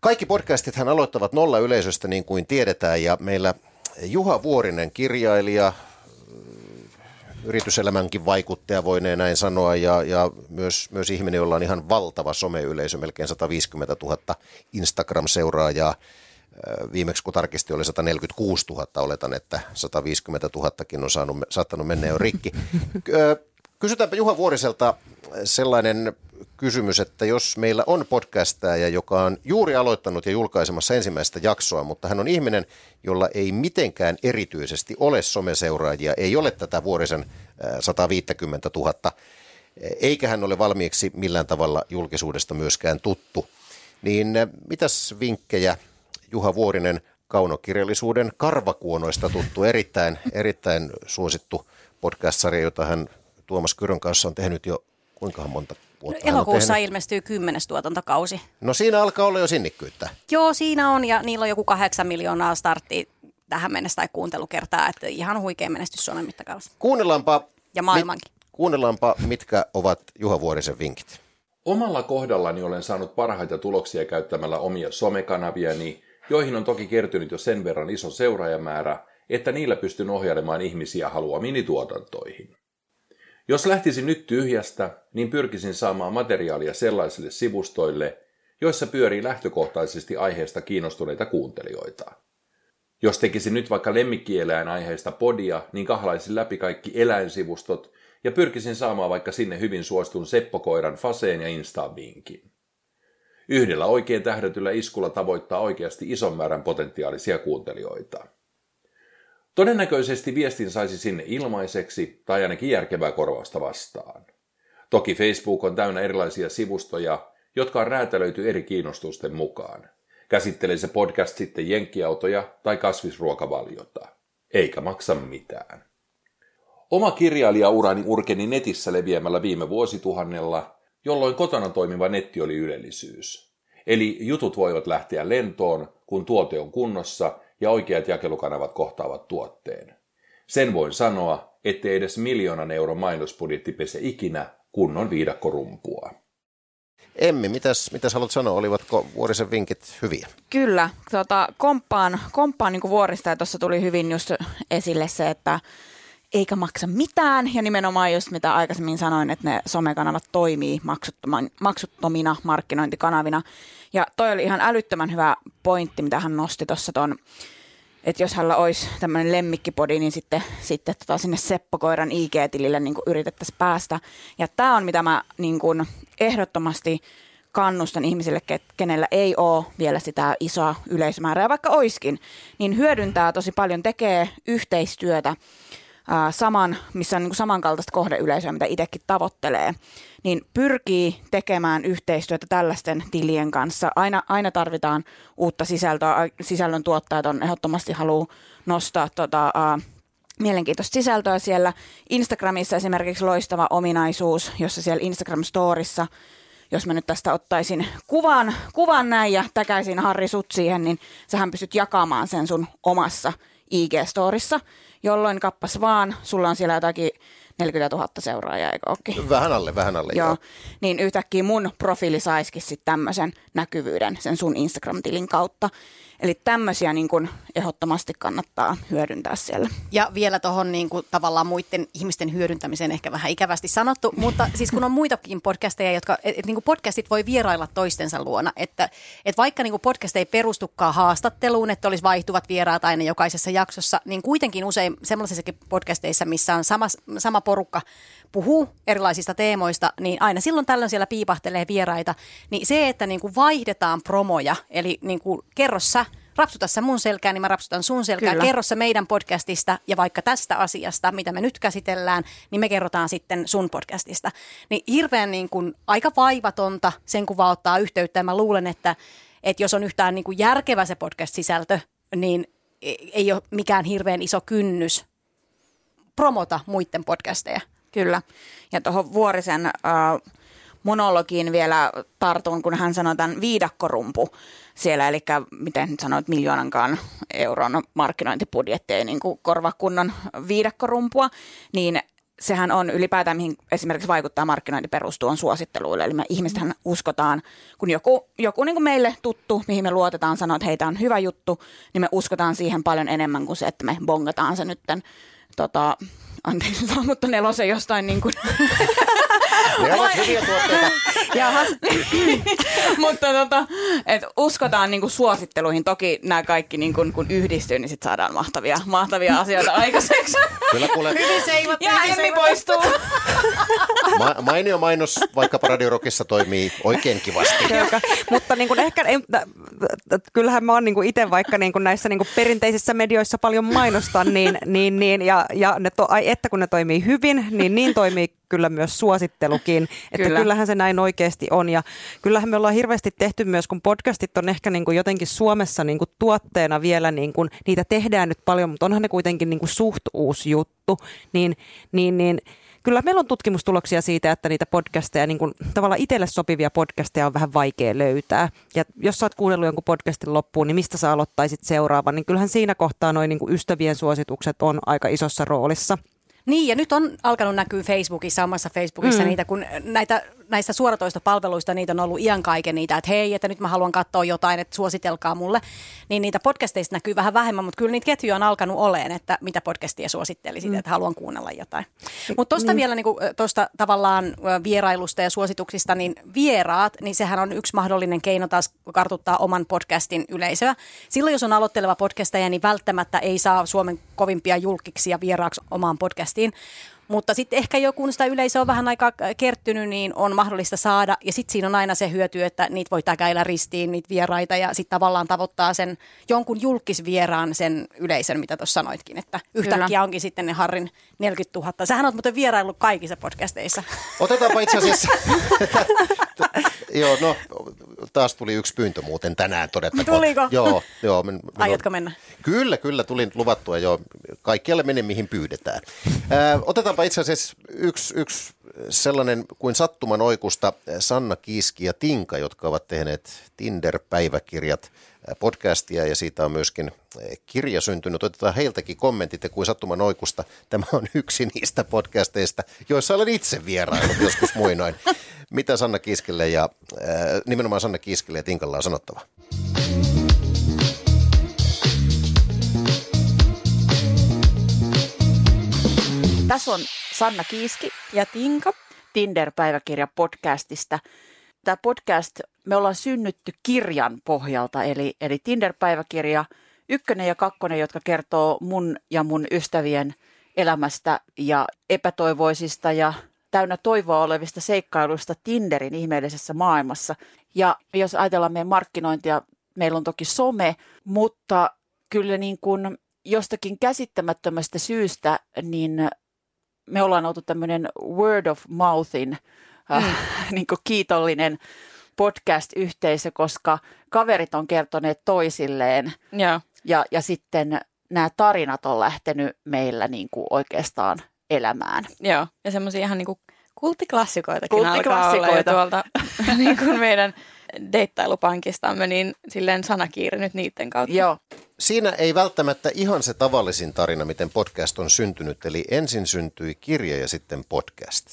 Kaikki podcastithan aloittavat nolla yleisöstä niin kuin tiedetään ja meillä Juha Vuorinen, kirjailija, yrityselämänkin vaikuttaja voinee näin sanoa ja, ja myös, myös ihminen, jolla on ihan valtava someyleisö, melkein 150 000 Instagram-seuraajaa. Viimeksi kun tarkisti oli 146 000, oletan, että 150 000kin on saanut, saattanut mennä jo rikki. Kysytäänpä Juha Vuoriselta sellainen kysymys, että jos meillä on podcastaja, joka on juuri aloittanut ja julkaisemassa ensimmäistä jaksoa, mutta hän on ihminen, jolla ei mitenkään erityisesti ole someseuraajia, ei ole tätä Vuorisen äh, 150 000, eikä hän ole valmiiksi millään tavalla julkisuudesta myöskään tuttu, niin äh, mitäs vinkkejä Juha Vuorinen kaunokirjallisuuden karvakuonoista tuttu, erittäin, erittäin suosittu podcast-sarja, jota hän Tuomas Kyrön kanssa on tehnyt jo kuinka monta vuotta on Elokuussa tehnyt? ilmestyy kymmenes tuotantokausi. No siinä alkaa olla jo sinnikkyyttä. Joo, siinä on ja niillä on joku kahdeksan miljoonaa starttia tähän mennessä tai kuuntelukertaa, että ihan huikea menestys Suomen mittakaavassa. Kuunnellaanpa, Ja maailmankin. Mit, kuunnellaanpa mitkä ovat Juha Vuorisen vinkit. Omalla kohdallani olen saanut parhaita tuloksia käyttämällä omia somekanaviani, joihin on toki kertynyt jo sen verran iso seuraajamäärä, että niillä pystyn ohjailemaan ihmisiä haluamiini tuotantoihin. Jos lähtisin nyt tyhjästä, niin pyrkisin saamaan materiaalia sellaisille sivustoille, joissa pyörii lähtökohtaisesti aiheesta kiinnostuneita kuuntelijoita. Jos tekisin nyt vaikka lemmikkieläin aiheesta podia, niin kahlaisin läpi kaikki eläinsivustot ja pyrkisin saamaan vaikka sinne hyvin suostun Seppokoiran faseen ja Instaan vinkin. Yhdellä oikein tähdätyllä iskulla tavoittaa oikeasti ison määrän potentiaalisia kuuntelijoita. Todennäköisesti viestin saisi sinne ilmaiseksi tai ainakin järkevää korvausta vastaan. Toki Facebook on täynnä erilaisia sivustoja, jotka on räätälöity eri kiinnostusten mukaan. Käsittelee se podcast sitten jenkkiautoja tai kasvisruokavaliota. Eikä maksa mitään. Oma kirjailijaurani urkeni netissä leviämällä viime vuosituhannella, jolloin kotona toimiva netti oli ylellisyys. Eli jutut voivat lähteä lentoon, kun tuote on kunnossa ja oikeat jakelukanavat kohtaavat tuotteen. Sen voin sanoa, ettei edes miljoonan euron mainosbudjetti pese ikinä kunnon viidakkorumpua. Emmi, mitäs, mitäs haluat sanoa? Olivatko Vuorisen vinkit hyviä? Kyllä. Tota, komppaan komppaan niin vuorista ja tuossa tuli hyvin just esille se, että eikä maksa mitään. Ja nimenomaan just mitä aikaisemmin sanoin, että ne somekanavat toimii maksuttomina markkinointikanavina. Ja toi oli ihan älyttömän hyvä pointti, mitä hän nosti tuossa ton, että jos hänellä olisi tämmöinen lemmikkipodi, niin sitten, sitten tota sinne Seppo-koiran IG-tilille niin yritettäisiin päästä. Ja tämä on mitä mä niin kuin ehdottomasti kannustan ihmisille, kenellä ei ole vielä sitä isoa yleisömäärää, vaikka oiskin, niin hyödyntää tosi paljon, tekee yhteistyötä saman, missä on niin kuin samankaltaista kohdeyleisöä, mitä itsekin tavoittelee, niin pyrkii tekemään yhteistyötä tällaisten tilien kanssa. Aina, aina tarvitaan uutta sisältöä. Sisällön tuottajat on ehdottomasti haluaa nostaa tota, uh, mielenkiintoista sisältöä siellä. Instagramissa esimerkiksi loistava ominaisuus, jossa siellä Instagram-storissa jos mä nyt tästä ottaisin kuvan, kuvan näin ja täkäisin Harri sut siihen, niin sähän pystyt jakamaan sen sun omassa IG-storissa jolloin kappas vaan, sulla on siellä jotakin 40 000 seuraajaa, eikö ookin? Vähän alle, vähän alle, joo. joo. Niin yhtäkkiä mun profiili saisikin sitten tämmöisen näkyvyyden sen sun Instagram-tilin kautta. Eli tämmöisiä niin kuin ehdottomasti kannattaa hyödyntää siellä. Ja vielä tuohon niin tavallaan muiden ihmisten hyödyntämiseen ehkä vähän ikävästi sanottu, mutta siis kun on muitakin podcasteja, jotka, et, et, niin kuin podcastit voi vierailla toistensa luona, että et vaikka niin kuin podcast ei perustukaan haastatteluun, että olisi vaihtuvat vieraat aina jokaisessa jaksossa, niin kuitenkin usein semmoisissakin podcasteissa, missä on sama, sama porukka puhuu erilaisista teemoista, niin aina silloin tällöin siellä piipahtelee vieraita. Niin se, että niin kuin vaihdetaan promoja, eli niin kuin kerro sä, rapsuta sä mun selkään, niin mä rapsutan sun selkään. Kyllä. Kerro sä meidän podcastista ja vaikka tästä asiasta, mitä me nyt käsitellään, niin me kerrotaan sitten sun podcastista. Niin hirveän niin kuin aika vaivatonta sen kuva ottaa yhteyttä ja mä luulen, että, että jos on yhtään niin kuin järkevä se podcast-sisältö, niin ei ole mikään hirveän iso kynnys promota muiden podcasteja. Kyllä. Ja tuohon Vuorisen äh, monologiin vielä tartun, kun hän sanoi tämän viidakkorumpu siellä, eli miten nyt sanoit, miljoonankaan euron markkinointibudjetti ei niin korva kunnon viidakkorumpua, niin sehän on ylipäätään, mihin esimerkiksi vaikuttaa markkinointi perustuu, on suositteluille. Eli me ihmistähän uskotaan, kun joku, joku niin kuin meille tuttu, mihin me luotetaan, sanoo, että heitä on hyvä juttu, niin me uskotaan siihen paljon enemmän kuin se, että me bongataan se nytten tota, anteeksi, mutta nelosen jostain niin kuin... Ne ovat hyviä tuotteita. Jahas. mutta tota, et uskotaan niin kuin suositteluihin. Toki nämä kaikki niin kuin, kun yhdistyy, niin sit saadaan mahtavia, mahtavia asioita aikaiseksi. Kyllä kuule. Hyvin seivat. Ja Emmi poistuu. Ma- mainio mainos vaikkapa Radio Rockissa toimii oikein kivasti. mutta niin kuin ehkä, kyllähän mä oon niin itse vaikka niin kuin näissä niin kuin perinteisissä medioissa paljon mainostan, niin, niin, niin ja, ja ne to, ai, että kun ne toimii hyvin, niin niin toimii kyllä myös suosittelukin. Että Kyllä. kyllähän se näin oikeasti on. Ja kyllähän me ollaan hirveästi tehty myös, kun podcastit on ehkä niin kuin jotenkin Suomessa niin kuin tuotteena vielä, niin kuin, niitä tehdään nyt paljon, mutta onhan ne kuitenkin niin kuin suht uusi juttu. Niin, niin, niin kyllä meillä on tutkimustuloksia siitä, että niitä podcasteja, niin kuin, tavallaan itselle sopivia podcasteja on vähän vaikea löytää. Ja jos sä oot kuunnellut jonkun podcastin loppuun, niin mistä sä aloittaisit seuraavan, niin kyllähän siinä kohtaa noin niin ystävien suositukset on aika isossa roolissa. Niin, ja nyt on alkanut näkyä Facebookissa, omassa Facebookissa mm. niitä, kun näitä näistä suoratoistopalveluista niitä on ollut iän kaiken niitä, että hei, että nyt mä haluan katsoa jotain, että suositelkaa mulle. Niin niitä podcasteista näkyy vähän vähemmän, mutta kyllä niitä ketjuja on alkanut oleen, että mitä podcastia suosittelisit, mm. että haluan kuunnella jotain. Mutta tuosta mm. vielä niin tuosta tavallaan vierailusta ja suosituksista, niin vieraat, niin sehän on yksi mahdollinen keino taas kartuttaa oman podcastin yleisöä. Silloin, jos on aloitteleva podcastaja, niin välttämättä ei saa Suomen kovimpia julkiksia vieraaksi omaan podcastiin. Mutta sitten ehkä joku sitä yleisö on vähän aikaa kertynyt, niin on mahdollista saada. Ja sitten siinä on aina se hyöty, että niitä voi täkäillä ristiin, niitä vieraita, ja sitten tavallaan tavoittaa sen jonkun julkisvieraan sen yleisön, mitä tuossa sanoitkin, että yhtäkkiä Kyllä. onkin sitten ne Harrin 40 000. Sähän oot muuten vieraillut kaikissa podcasteissa. Otetaanpa itse asiassa, joo, no taas tuli yksi pyyntö muuten tänään todettakoon. Tuliko? Joo, joo. Men, Aiotko mennä? Kyllä, kyllä, tulin luvattua jo. Kaikkialle menen, mihin pyydetään. Ää, otetaanpa itse asiassa yksi, yksi sellainen kuin sattuman oikusta Sanna Kiiski ja Tinka, jotka ovat tehneet Tinder-päiväkirjat podcastia ja siitä on myöskin kirja syntynyt. Otetaan heiltäkin kommentit ja kuin sattuman oikusta. Tämä on yksi niistä podcasteista, joissa olen itse vierailut joskus muinoin. Mitä Sanna Kiskelle ja nimenomaan Sanna Kiskelle ja Tinkalla on sanottava? Tässä on Sanna Kiiski ja Tinka Tinder-päiväkirja podcastista. Tämä podcast, me ollaan synnytty kirjan pohjalta, eli, eli Tinder-päiväkirja ykkönen ja kakkonen, jotka kertoo mun ja mun ystävien elämästä ja epätoivoisista ja täynnä toivoa olevista seikkailuista Tinderin ihmeellisessä maailmassa. Ja jos ajatellaan meidän markkinointia, meillä on toki some, mutta kyllä niin kuin jostakin käsittämättömästä syystä, niin me ollaan oltu tämmöinen word of mouthin äh, mm. niin kiitollinen podcast-yhteisö, koska kaverit on kertoneet toisilleen Joo. Ja, ja sitten nämä tarinat on lähtenyt meillä niin kuin oikeastaan elämään. Joo, ja semmoisia ihan niin kuin kulttiklassikoitakin kulttiklassikoita. alkaa olla tuolta niin kuin meidän deittailupankistamme, niin silleen sanakiiri nyt niiden kautta. Joo. Siinä ei välttämättä ihan se tavallisin tarina, miten podcast on syntynyt, eli ensin syntyi kirja ja sitten podcast.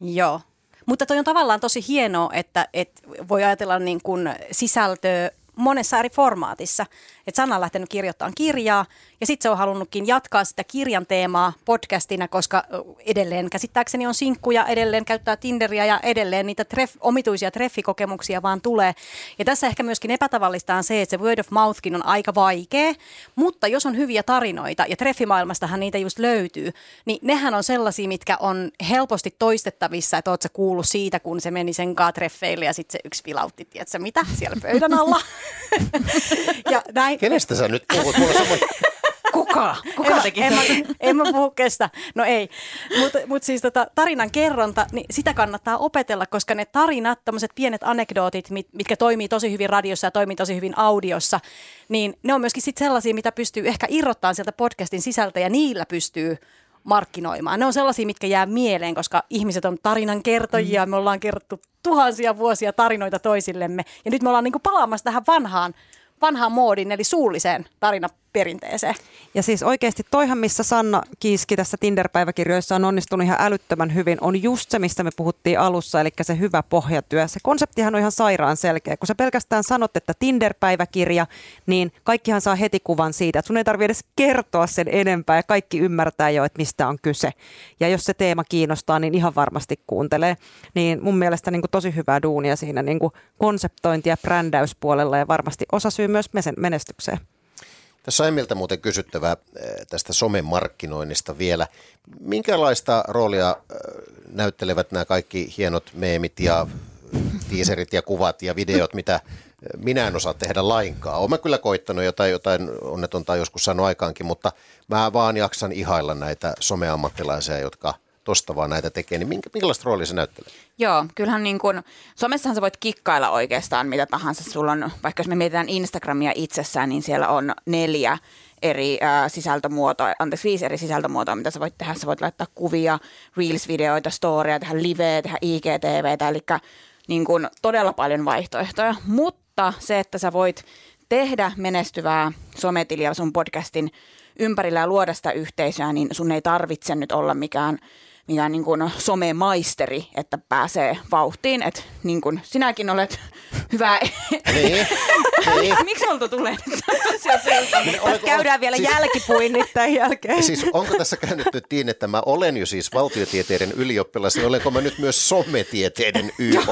Joo, mutta toi on tavallaan tosi hienoa, että, että voi ajatella niin kuin sisältöä monessa eri formaatissa. Että Sanna on lähtenyt kirjoittamaan kirjaa ja sitten se on halunnutkin jatkaa sitä kirjan teemaa podcastina, koska edelleen käsittääkseni on sinkkuja, edelleen käyttää Tinderia ja edelleen niitä treff, omituisia treffikokemuksia vaan tulee. Ja tässä ehkä myöskin epätavallista on se, että se word of mouthkin on aika vaikea, mutta jos on hyviä tarinoita ja treffimaailmastahan niitä just löytyy, niin nehän on sellaisia, mitkä on helposti toistettavissa, että oot sä kuullut siitä, kun se meni sen treffeille ja sitten se yksi vilautti, tiedätkö mitä, siellä pöydän alla. ja näin. Kenestä sä nyt puhut? Mulla on Kuka? Kuka en, teki en, mä, en mä puhu kestä. No ei. Mutta mut siis tota, tarinan kerronta, niin sitä kannattaa opetella, koska ne tarinat, tämmöiset pienet anekdootit, mit, mitkä toimii tosi hyvin radiossa ja toimii tosi hyvin audiossa, niin ne on myöskin sit sellaisia, mitä pystyy ehkä irrottamaan sieltä podcastin sisältä ja niillä pystyy markkinoimaan. Ne on sellaisia, mitkä jää mieleen, koska ihmiset on tarinan kertojia, mm. me ollaan kerrottu tuhansia vuosia tarinoita toisillemme ja nyt me ollaan niinku palaamassa tähän vanhaan vanhaan moodin, eli suulliseen tarinaperinteeseen. Ja siis oikeasti toihan, missä Sanna Kiiski tässä Tinder-päiväkirjoissa on onnistunut ihan älyttömän hyvin, on just se, mistä me puhuttiin alussa, eli se hyvä pohjatyö. Se konseptihan on ihan sairaan selkeä. Kun sä pelkästään sanot, että Tinder-päiväkirja, niin kaikkihan saa heti kuvan siitä, että sun ei tarvitse edes kertoa sen enempää ja kaikki ymmärtää jo, että mistä on kyse. Ja jos se teema kiinnostaa, niin ihan varmasti kuuntelee. Niin mun mielestä niin kuin tosi hyvää duunia siinä niin kuin konseptointi- ja brändäyspuolella ja varmasti osa syy myös menestykseen. Tässä on Emiltä muuten kysyttävää eh, tästä somemarkkinoinnista vielä. Minkälaista roolia eh, näyttelevät nämä kaikki hienot meemit ja tiiserit ja kuvat ja videot, mitä eh, minä en osaa tehdä lainkaan. Olen kyllä koittanut jotain, jotain onnetonta joskus saanut aikaankin, mutta mä vaan jaksan ihailla näitä someammattilaisia, jotka – tosta vaan näitä tekee, niin minkä, minkälaista roolia se näyttelee? Joo, kyllähän niin kuin, somessahan sä voit kikkailla oikeastaan mitä tahansa. Sulla on, vaikka jos me mietitään Instagramia itsessään, niin siellä on neljä eri äh, sisältömuotoa, anteeksi viisi eri sisältömuotoa, mitä sä voit tehdä. Sä voit laittaa kuvia, reels-videoita, storia, tehdä liveä, tehdä IGTVtä, eli niin kuin todella paljon vaihtoehtoja. Mutta se, että sä voit tehdä menestyvää sometiliä sun podcastin ympärillä ja luoda sitä yhteisöä, niin sun ei tarvitse nyt olla mikään mikään niin kuin somemaisteri, että pääsee vauhtiin. Että niin kuin sinäkin olet hyvä. Niin, niin. Miksi olta tulee nyt niin, käydään vielä siis, jälkipuinnit tämän jälkeen. Siis onko tässä käynyt nyt niin, että mä olen jo siis valtiotieteiden ylioppilas, niin olenko mä nyt myös sometieteiden YH?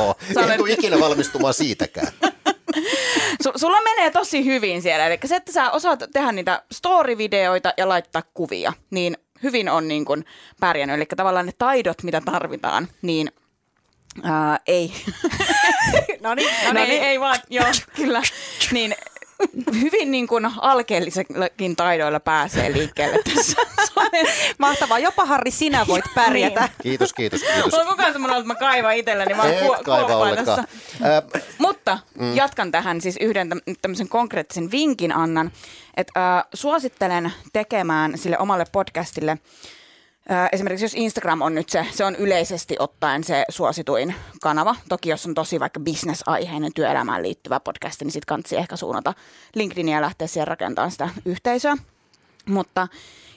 En tule ikinä valmistumaan siitäkään. S- sulla menee tosi hyvin siellä. Eli se, että sä osaat tehdä niitä story-videoita ja laittaa kuvia, niin hyvin on niin kuin pärjännyt. Eli tavallaan ne taidot, mitä tarvitaan, niin ää, ei. no niin, no niin. ei, ei vaan, joo, kyllä. Niin hyvin niin kuin alkeellisellakin taidoilla pääsee liikkeelle tässä Mahtavaa. Jopa Harri, sinä voit pärjätä. Niin. Kiitos, kiitos, kiitos. Mulla on koko ajan semmoinen, että mä kaivan itselleni. Mä Et kaiva ollenkaan. Äh, Mutta mm. jatkan tähän siis yhden tämmöisen konkreettisen vinkin annan. Että äh, suosittelen tekemään sille omalle podcastille – Esimerkiksi jos Instagram on nyt se, se on yleisesti ottaen se suosituin kanava. Toki jos on tosi vaikka bisnesaiheinen työelämään liittyvä podcast, niin sitten kannattaa ehkä suunnata LinkedInia ja lähteä siellä rakentamaan sitä yhteisöä. Mutta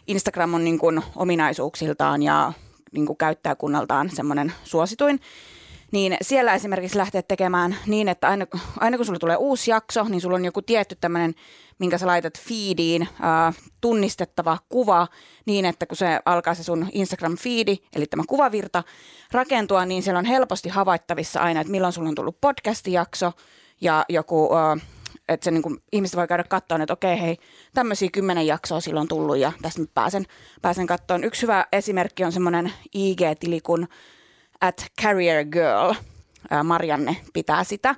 Instagram on niin kuin ominaisuuksiltaan ja niin kuin käyttäjäkunnaltaan semmoinen suosituin. Niin siellä esimerkiksi lähteä tekemään niin, että aina, aina kun sulle tulee uusi jakso, niin sulla on joku tietty tämmöinen minkä sä laitat feediin, äh, tunnistettava kuva niin, että kun se alkaa se sun Instagram-feedi, eli tämä kuvavirta, rakentua, niin siellä on helposti havaittavissa aina, että milloin sulla on tullut podcast-jakso ja joku, äh, että se niin kuin, ihmiset voi käydä katsoa, että okei, hei, tämmöisiä kymmenen jaksoa silloin tullut ja tästä mä pääsen, pääsen katsomaan. Yksi hyvä esimerkki on semmoinen IG-tili kuin at Carrier Girl. Marianne pitää sitä.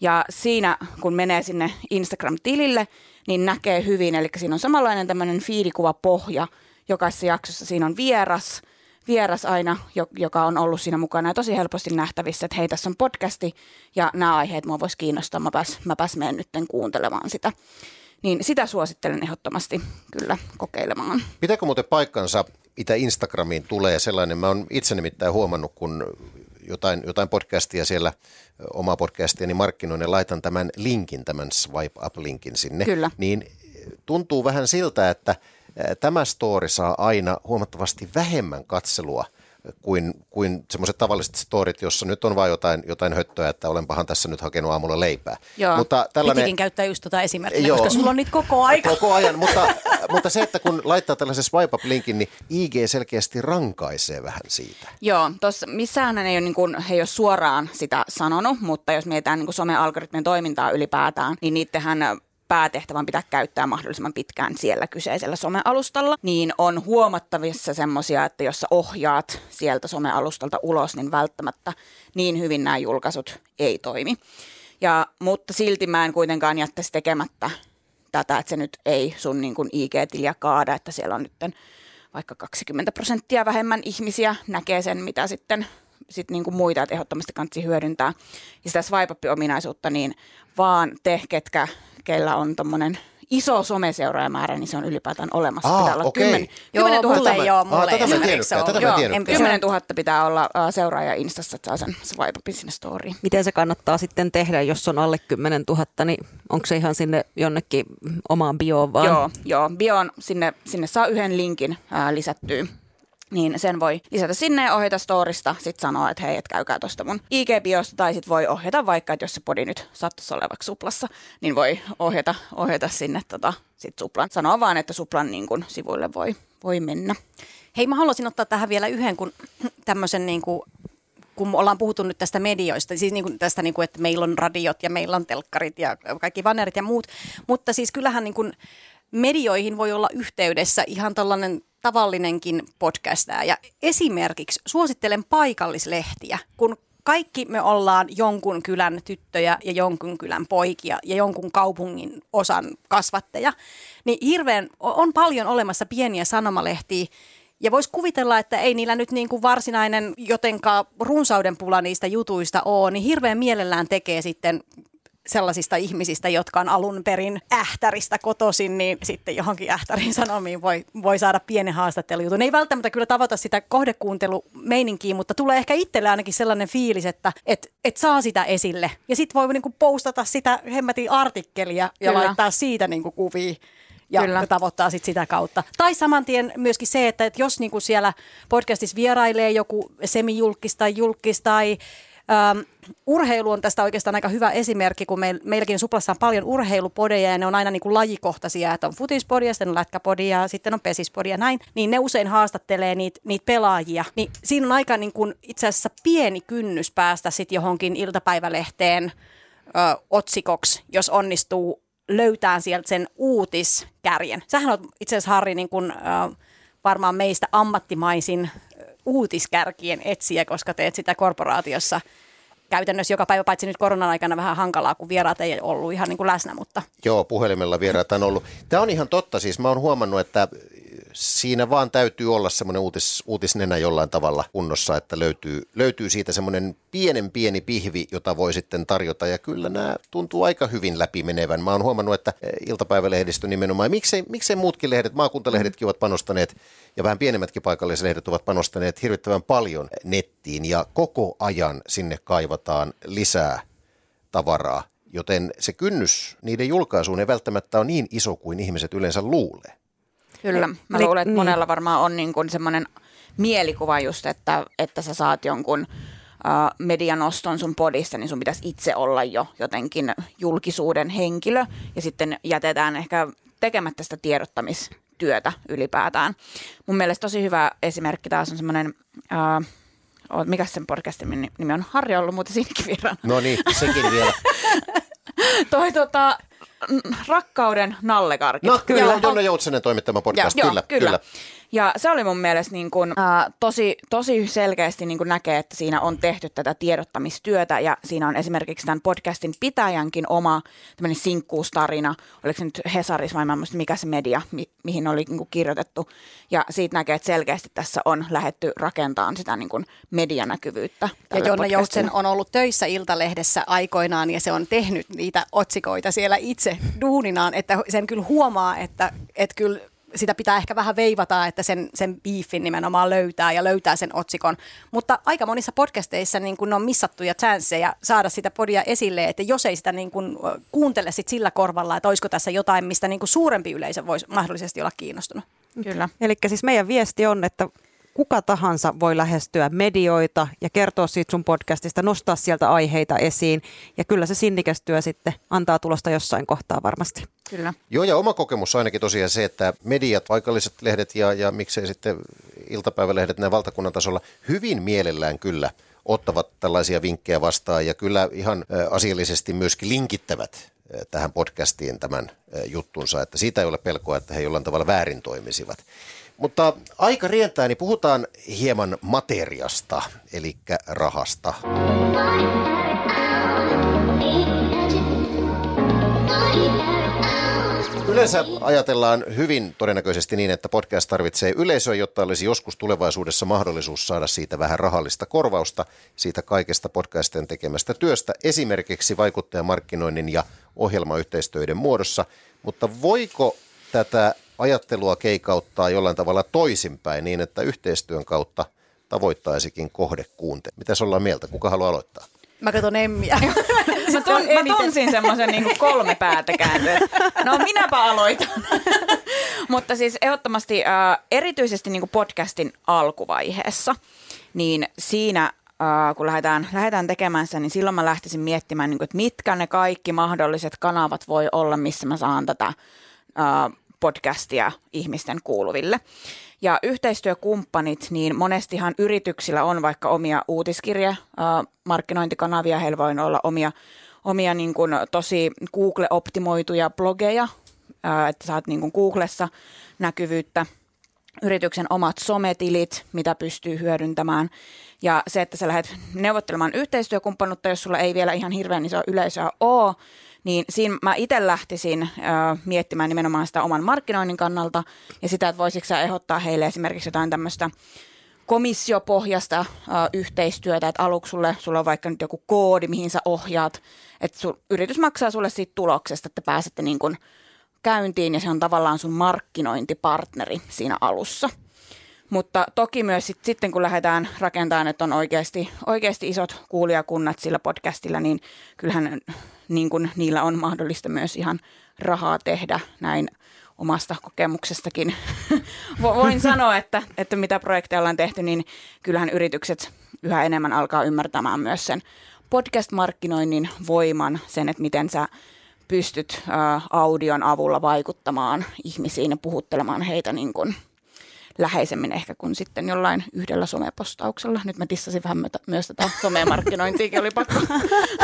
Ja siinä, kun menee sinne Instagram-tilille, niin näkee hyvin. Eli siinä on samanlainen tämmöinen fiilikuva pohja. Jokaisessa jaksossa siinä on vieras, vieras aina, joka on ollut siinä mukana ja tosi helposti nähtävissä, että hei, tässä on podcasti ja nämä aiheet mua voisi kiinnostaa, mä pääs, mä pääs menen nyt kuuntelemaan sitä. Niin sitä suosittelen ehdottomasti kyllä kokeilemaan. Pitääkö muuten paikkansa, mitä Instagramiin tulee sellainen, mä oon itse nimittäin huomannut, kun jotain, jotain podcastia siellä, omaa podcastia, niin markkinoin ja laitan tämän linkin, tämän swipe up-linkin sinne. Kyllä. Niin tuntuu vähän siltä, että tämä story saa aina huomattavasti vähemmän katselua kuin, kuin semmoiset tavalliset storit, jossa nyt on vain jotain, jotain höttöä, että olenpahan tässä nyt hakenut aamulla leipää. Joo, mutta tällainen... Pitikin käyttää just tuota esimerkkiä, Joo. koska sulla on niitä koko ajan. Koko ajan, mutta, mutta se, että kun laittaa tällaisen swipe up-linkin, niin IG selkeästi rankaisee vähän siitä. Joo, tuossa missään ei ole, niin kuin, he ei ole suoraan sitä sanonut, mutta jos mietitään niin some-algoritmien toimintaa ylipäätään, niin niittenhän päätehtävän pitää käyttää mahdollisimman pitkään siellä kyseisellä somealustalla, niin on huomattavissa semmoisia, että jos sä ohjaat sieltä somealustalta ulos, niin välttämättä niin hyvin nämä julkaisut ei toimi. Ja, mutta silti mä en kuitenkaan jättäisi tekemättä tätä, että se nyt ei sun niin kuin IG-tiliä kaada, että siellä on nyt vaikka 20 prosenttia vähemmän ihmisiä näkee sen, mitä sitten sit niin kuin muita, että ehdottomasti kannattaa hyödyntää. Ja sitä swipe-ominaisuutta, niin vaan te, ketkä keillä on tuommoinen iso someseuraajamäärä, niin se on ylipäätään olemassa. Aa, pitää olla okay. 10, 10 000. Mulle ei ole, mulle tätä ei tätä joo, 10 000 pitää olla uh, seuraaja Instassa, että saa sen swipe sinne storyin. Miten se kannattaa sitten tehdä, jos on alle 10 000, niin onko se ihan sinne jonnekin omaan bioon vaan? Joo, joo bioon sinne, sinne saa yhden linkin uh, lisättyä niin sen voi lisätä sinne ja ohjata storista, sitten sanoa, että hei, et käykää tuosta mun IG-biosta, tai sitten voi ohjata vaikka, että jos se podi nyt sattuisi olevaksi suplassa, niin voi ohjata, ohjata sinne tota, sit suplan. Sanoa vaan, että suplan niin kun, sivuille voi, voi mennä. Hei, mä haluaisin ottaa tähän vielä yhden, kun tämmöisen niin kuin kun ollaan puhuttu nyt tästä medioista, siis niin kuin tästä, niin kuin, että meillä on radiot ja meillä on telkkarit ja kaikki vannerit ja muut, mutta siis kyllähän niin kuin medioihin voi olla yhteydessä ihan tällainen tavallinenkin podcastaa. Ja esimerkiksi suosittelen paikallislehtiä, kun kaikki me ollaan jonkun kylän tyttöjä ja jonkun kylän poikia ja jonkun kaupungin osan kasvatteja, niin hirveän on paljon olemassa pieniä sanomalehtiä, ja voisi kuvitella, että ei niillä nyt niin kuin varsinainen jotenka runsauden pula niistä jutuista ole, niin hirveän mielellään tekee sitten sellaisista ihmisistä, jotka on alun perin ähtäristä kotoisin, niin sitten johonkin ähtärin sanomiin voi, voi saada pienen haastattelujutun. Ei välttämättä kyllä tavoita sitä kohdekuuntelumeininkiä, mutta tulee ehkä itselle ainakin sellainen fiilis, että et, et saa sitä esille. Ja sitten voi niinku postata sitä hemmetin artikkelia ja kyllä. laittaa siitä niinku kuvia ja Kyllä. tavoittaa sit sitä kautta. Tai saman tien myöskin se, että, että jos niinku siellä podcastissa vierailee joku semijulkis tai julkis tai Ähm, urheilu on tästä oikeastaan aika hyvä esimerkki, kun meil, meilläkin Suplassa on paljon urheilupodeja ja ne on aina niin kuin lajikohtaisia, että on futispodia, sitten on lätkäpodia ja sitten on pesispodia näin, niin ne usein haastattelee niitä niit pelaajia. Niin siinä on aika niin kuin itse asiassa pieni kynnys päästä sitten johonkin iltapäivälehteen ö, otsikoksi, jos onnistuu löytää sieltä sen uutiskärjen. Sähän on itse asiassa Harri niin kuin, ö, varmaan meistä ammattimaisin uutiskärkien etsiä, koska teet sitä korporaatiossa käytännössä joka päivä, paitsi nyt koronan aikana vähän hankalaa, kun vieraat ei ollut ihan niin kuin läsnä. Mutta. Joo, puhelimella vieraat on ollut. Tämä on ihan totta, siis mä oon huomannut, että siinä vaan täytyy olla semmoinen uutis, uutisnenä jollain tavalla kunnossa, että löytyy, löytyy siitä semmoinen pienen pieni pihvi, jota voi sitten tarjota. Ja kyllä nämä tuntuu aika hyvin läpimenevän. Mä oon huomannut, että eh, iltapäivälehdistö nimenomaan, miksei, miksei muutkin lehdet, maakuntalehdetkin ovat panostaneet ja vähän pienemmätkin paikallislehdet ovat panostaneet hirvittävän paljon nettiin ja koko ajan sinne kaivataan lisää tavaraa. Joten se kynnys niiden julkaisuun ei välttämättä ole niin iso kuin ihmiset yleensä luulee. Kyllä. Mä luulen, että niin. monella varmaan on niin kuin semmoinen mielikuva just, että, että sä saat jonkun uh, medianoston sun podissa, niin sun pitäisi itse olla jo jotenkin julkisuuden henkilö. Ja sitten jätetään ehkä tekemättä sitä tiedottamistyötä ylipäätään. Mun mielestä tosi hyvä esimerkki taas on semmoinen... Uh, mikä sen podcastin nimi on? Harri on ollut muuten siinäkin vieraana. No niin, sekin vielä. Toi tota, rakkauden nallekarkit. No kyllä, Joo. Jonna Joutsenen toimittama podcast, ja, kyllä, joo, kyllä. kyllä. Ja se oli mun mielestä niin kuin, äh, tosi, tosi selkeästi niin kuin näkee, että siinä on tehty tätä tiedottamistyötä ja siinä on esimerkiksi tämän podcastin pitäjänkin oma tämmöinen sinkkuustarina, oliko se nyt Hesaris vai mä mikä se media, mi- mihin oli niin kuin kirjoitettu. Ja siitä näkee, että selkeästi tässä on lähetty rakentamaan sitä niin kuin medianäkyvyyttä. Ja Jonna Joutsen on ollut töissä Iltalehdessä aikoinaan ja se on tehnyt niitä otsikoita siellä itse duuninaan, että sen kyllä huomaa, että, että kyllä sitä pitää ehkä vähän veivata, että sen, sen beefin nimenomaan löytää ja löytää sen otsikon. Mutta aika monissa podcasteissa niin kun on missattuja chanceja saada sitä podia esille, että jos ei sitä niin kun kuuntele sit sillä korvalla, että olisiko tässä jotain, mistä niin suurempi yleisö voisi mahdollisesti olla kiinnostunut. Kyllä. Eli siis meidän viesti on, että kuka tahansa voi lähestyä medioita ja kertoa siitä sun podcastista, nostaa sieltä aiheita esiin. Ja kyllä se sinnikästyö sitten antaa tulosta jossain kohtaa varmasti. Kyllä. Joo, ja oma kokemus on ainakin tosiaan se, että mediat, paikalliset lehdet ja, ja miksei sitten iltapäivälehdet näin valtakunnan tasolla hyvin mielellään kyllä ottavat tällaisia vinkkejä vastaan ja kyllä ihan asiallisesti myöskin linkittävät tähän podcastiin tämän juttunsa, että siitä ei ole pelkoa, että he jollain tavalla väärin toimisivat. Mutta aika rientää, niin puhutaan hieman materiasta, eli rahasta. Yleensä ajatellaan hyvin todennäköisesti niin, että podcast tarvitsee yleisöä, jotta olisi joskus tulevaisuudessa mahdollisuus saada siitä vähän rahallista korvausta siitä kaikesta podcastien tekemästä työstä, esimerkiksi vaikuttajamarkkinoinnin ja ohjelmayhteistyöiden muodossa. Mutta voiko tätä ajattelua keikauttaa jollain tavalla toisinpäin niin, että yhteistyön kautta tavoittaisikin kuunte. Mitä ollaan mieltä? Kuka haluaa aloittaa? Mä katson Emmiä. mä, tun, mä tunsin semmoisen niin kolme päätä kääntöä. No minäpä aloitan. Mutta siis ehdottomasti äh, erityisesti niin podcastin alkuvaiheessa, niin siinä Uh, kun lähdetään, lähdetään tekemään sen, niin silloin mä lähtisin miettimään, niin kuin, että mitkä ne kaikki mahdolliset kanavat voi olla, missä mä saan tätä uh, podcastia ihmisten kuuluville. Ja yhteistyökumppanit, niin monestihan yrityksillä on vaikka omia uutiskirja, markkinointikanavia, heillä voi olla omia, omia niin kuin tosi Google-optimoituja blogeja, että saat niin kuin Googlessa näkyvyyttä, yrityksen omat sometilit, mitä pystyy hyödyntämään. Ja se, että sä lähdet neuvottelemaan yhteistyökumppanuutta, jos sulla ei vielä ihan hirveän iso yleisöä ole, niin siinä mä itse lähtisin ö, miettimään nimenomaan sitä oman markkinoinnin kannalta ja sitä, että voisitko sä ehdottaa heille esimerkiksi jotain tämmöistä komissiopohjasta ö, yhteistyötä, että aluksi sulle, sulla on vaikka nyt joku koodi, mihin sä ohjaat, että sun, yritys maksaa sulle siitä tuloksesta, että pääsette niin kuin käyntiin ja se on tavallaan sun markkinointipartneri siinä alussa. Mutta toki myös sit, sitten, kun lähdetään rakentamaan, että on oikeasti, oikeasti isot kuulijakunnat sillä podcastilla, niin kyllähän niin kuin niillä on mahdollista myös ihan rahaa tehdä näin omasta kokemuksestakin. Voin sanoa, että, että mitä projekteja ollaan tehty, niin kyllähän yritykset yhä enemmän alkaa ymmärtämään myös sen podcast-markkinoinnin voiman, sen, että miten sä pystyt ä, audion avulla vaikuttamaan ihmisiin ja puhuttelemaan heitä niin kuin – läheisemmin ehkä kuin sitten jollain yhdellä somepostauksella. Nyt mä tissasin vähän myötä, myös tätä somemarkkinointiakin, oli pakko.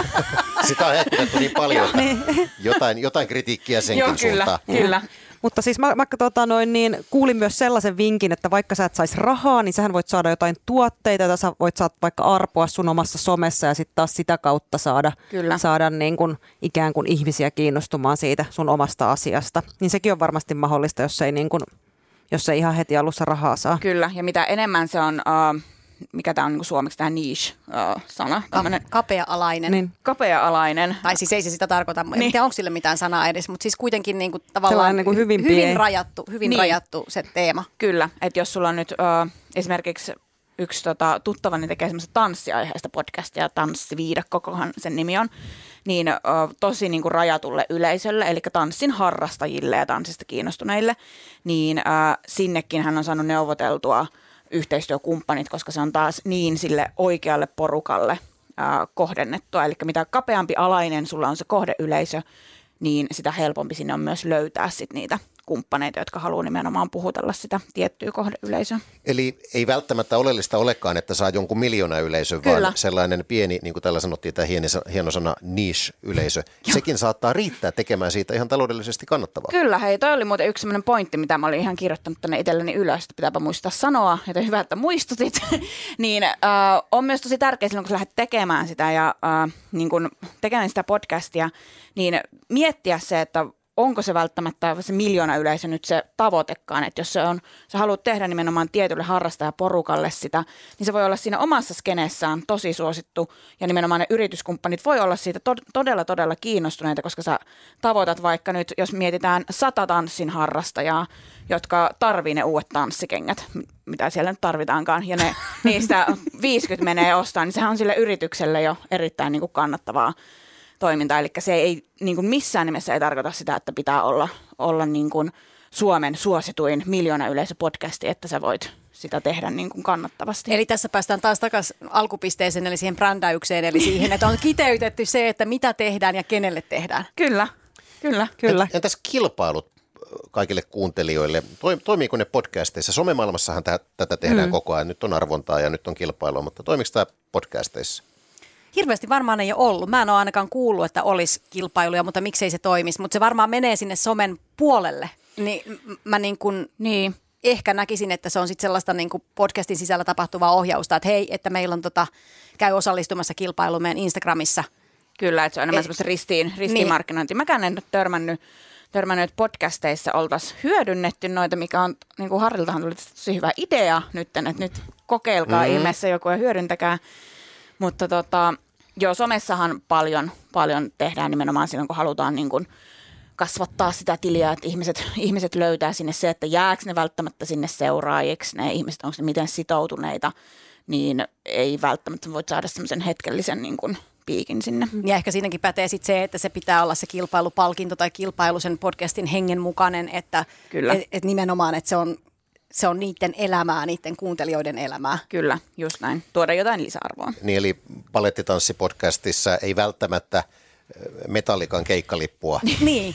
Sitä on hehkutettu niin paljon, että niin. jotain, jotain kritiikkiä senkin Joo, kyllä, suuntaan. kyllä. Mutta siis mä, mä tota noin, niin, kuulin myös sellaisen vinkin, että vaikka sä et saisi rahaa, niin sähän voit saada jotain tuotteita, joita sä voit saada vaikka arpoa sun omassa somessa ja sitten taas sitä kautta saada, Kyllä. saada niin kuin, ikään kuin ihmisiä kiinnostumaan siitä sun omasta asiasta. Niin sekin on varmasti mahdollista, jos ei, niin kuin, jos ei ihan heti alussa rahaa saa. Kyllä, ja mitä enemmän se on, uh, mikä tämä on niin suomeksi tämä niche-sana, Ka- kapea-alainen. Niin. kapea-alainen. Tai siis ei se sitä tarkoita, niin. Niin. tiedä onko sille mitään sanaa edes, mutta siis kuitenkin niin kuin tavallaan niin kuin hyvin hyvin, pieni. rajattu, hyvin Niin. rajattu se teema. Kyllä, että jos sulla on nyt uh, esimerkiksi yksi tota, tuttavani tekee semmoista tanssiaiheesta podcastia, Tanssiviidakkokohan sen nimi on, niin uh, tosi niin kuin rajatulle yleisölle, eli tanssin harrastajille ja tanssista kiinnostuneille, niin uh, sinnekin hän on saanut neuvoteltua yhteistyökumppanit, koska se on taas niin sille oikealle porukalle uh, kohdennettua. Eli mitä kapeampi alainen sulla on se kohdeyleisö, niin sitä helpompi sinne on myös löytää sit niitä kumppaneita, jotka haluaa nimenomaan puhutella sitä tiettyä kohdeyleisöä. Eli ei välttämättä oleellista olekaan, että saa jonkun miljoona yleisön, Kyllä. vaan sellainen pieni, niin kuin täällä sanottiin, tämä hieno, hieno sana niche-yleisö, sekin saattaa riittää tekemään siitä ihan taloudellisesti kannattavaa. Kyllä, hei, toi oli muuten yksi sellainen pointti, mitä mä olin ihan kirjoittanut tänne itselleni ylös, että pitääpä muistaa sanoa, joten hyvä, että muistutit. niin äh, on myös tosi tärkeää silloin, kun sä lähdet tekemään sitä ja äh, niin kun tekemään sitä podcastia, niin miettiä se, että onko se välttämättä se miljoona yleisö nyt se tavoitekaan, että jos se on, sä haluat tehdä nimenomaan tietylle harrastajaporukalle sitä, niin se voi olla siinä omassa skeneessään tosi suosittu ja nimenomaan ne yrityskumppanit voi olla siitä to- todella todella kiinnostuneita, koska sä tavoitat vaikka nyt, jos mietitään sata tanssin harrastajaa, jotka tarvii ne uudet tanssikengät, mitä siellä nyt tarvitaankaan, ja ne, niistä 50 menee ostaa, niin sehän on sille yritykselle jo erittäin niin kuin kannattavaa toimintaa. Eli se ei niin kuin missään nimessä ei tarkoita sitä, että pitää olla, olla niin kuin Suomen suosituin miljoona yleisöpodcasti, että sä voit sitä tehdä niin kuin kannattavasti. Eli tässä päästään taas takaisin alkupisteeseen, eli siihen brändäykseen, eli siihen, että on kiteytetty se, että mitä tehdään ja kenelle tehdään. Kyllä, kyllä. Kyllä. Entäs kilpailut kaikille kuuntelijoille? Toi- Toimiiko ne podcasteissa? Somemaailmassahan tä- tätä tehdään mm. koko ajan. Nyt on arvontaa ja nyt on kilpailua, mutta toimiko tämä podcasteissa? Hirveästi varmaan ei ole ollut. Mä en ole ainakaan kuullut, että olisi kilpailuja, mutta miksei se toimisi. Mutta se varmaan menee sinne somen puolelle. Niin mä niin kuin Niin. ehkä näkisin, että se on sitten sellaista niin kuin podcastin sisällä tapahtuvaa ohjausta, että hei, että meillä on tota, käy osallistumassa kilpailuun meidän Instagramissa. Kyllä, että se on enemmän Eh, semmoista ristiin, ristiinmarkkinointia. Mäkään en ole törmännyt, törmännyt että podcasteissa oltaisiin hyödynnetty noita, mikä on, niin kuin Harriltahan tuli tosi hyvä idea nyt, että nyt kokeilkaa mm. ihmeessä joku ja hyödyntäkää. Mutta tota, joo, somessahan paljon, paljon tehdään nimenomaan silloin, kun halutaan niin kuin kasvattaa sitä tiliä, että ihmiset, ihmiset löytää sinne se, että jääkö ne välttämättä sinne seuraajiksi, ne ihmiset, onko ne miten sitoutuneita, niin ei välttämättä voi saada semmoisen hetkellisen niin kuin piikin sinne. Ja ehkä siinäkin pätee sit se, että se pitää olla se kilpailupalkinto tai kilpailu sen podcastin hengen mukainen, että Kyllä. Et, et nimenomaan, että se on, se on niiden elämää, niiden kuuntelijoiden elämää. Kyllä, just näin. Tuoda jotain lisäarvoa. Niin eli palettitanssipodcastissa ei välttämättä metallikan keikkalippua. niin,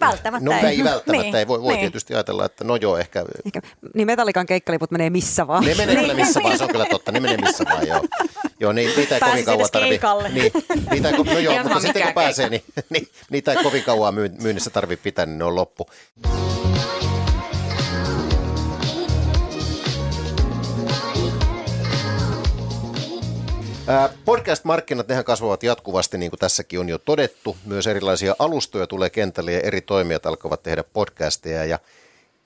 välttämättä No ei. ei välttämättä, Niin, ei voi, voi niin. tietysti ajatella, että no joo, ehkä Ehkä, niin Metallikan keikkaliput menee missä vaan. ne menee kyllä missä vaan, se on kyllä totta, ne menee missä vaan, joo. Joo, niin, niitä ei kovin kauan edes tarvi. keikalle. Niin, niitä ei, no joo, mutta sitten kun pääsee, niin, niin, niitä ei kovin kauan myy- myynnissä tarvi pitää, niin ne on loppu. Podcast-markkinat, nehän kasvavat jatkuvasti, niin kuin tässäkin on jo todettu. Myös erilaisia alustoja tulee kentälle ja eri toimijat alkavat tehdä podcasteja. Ja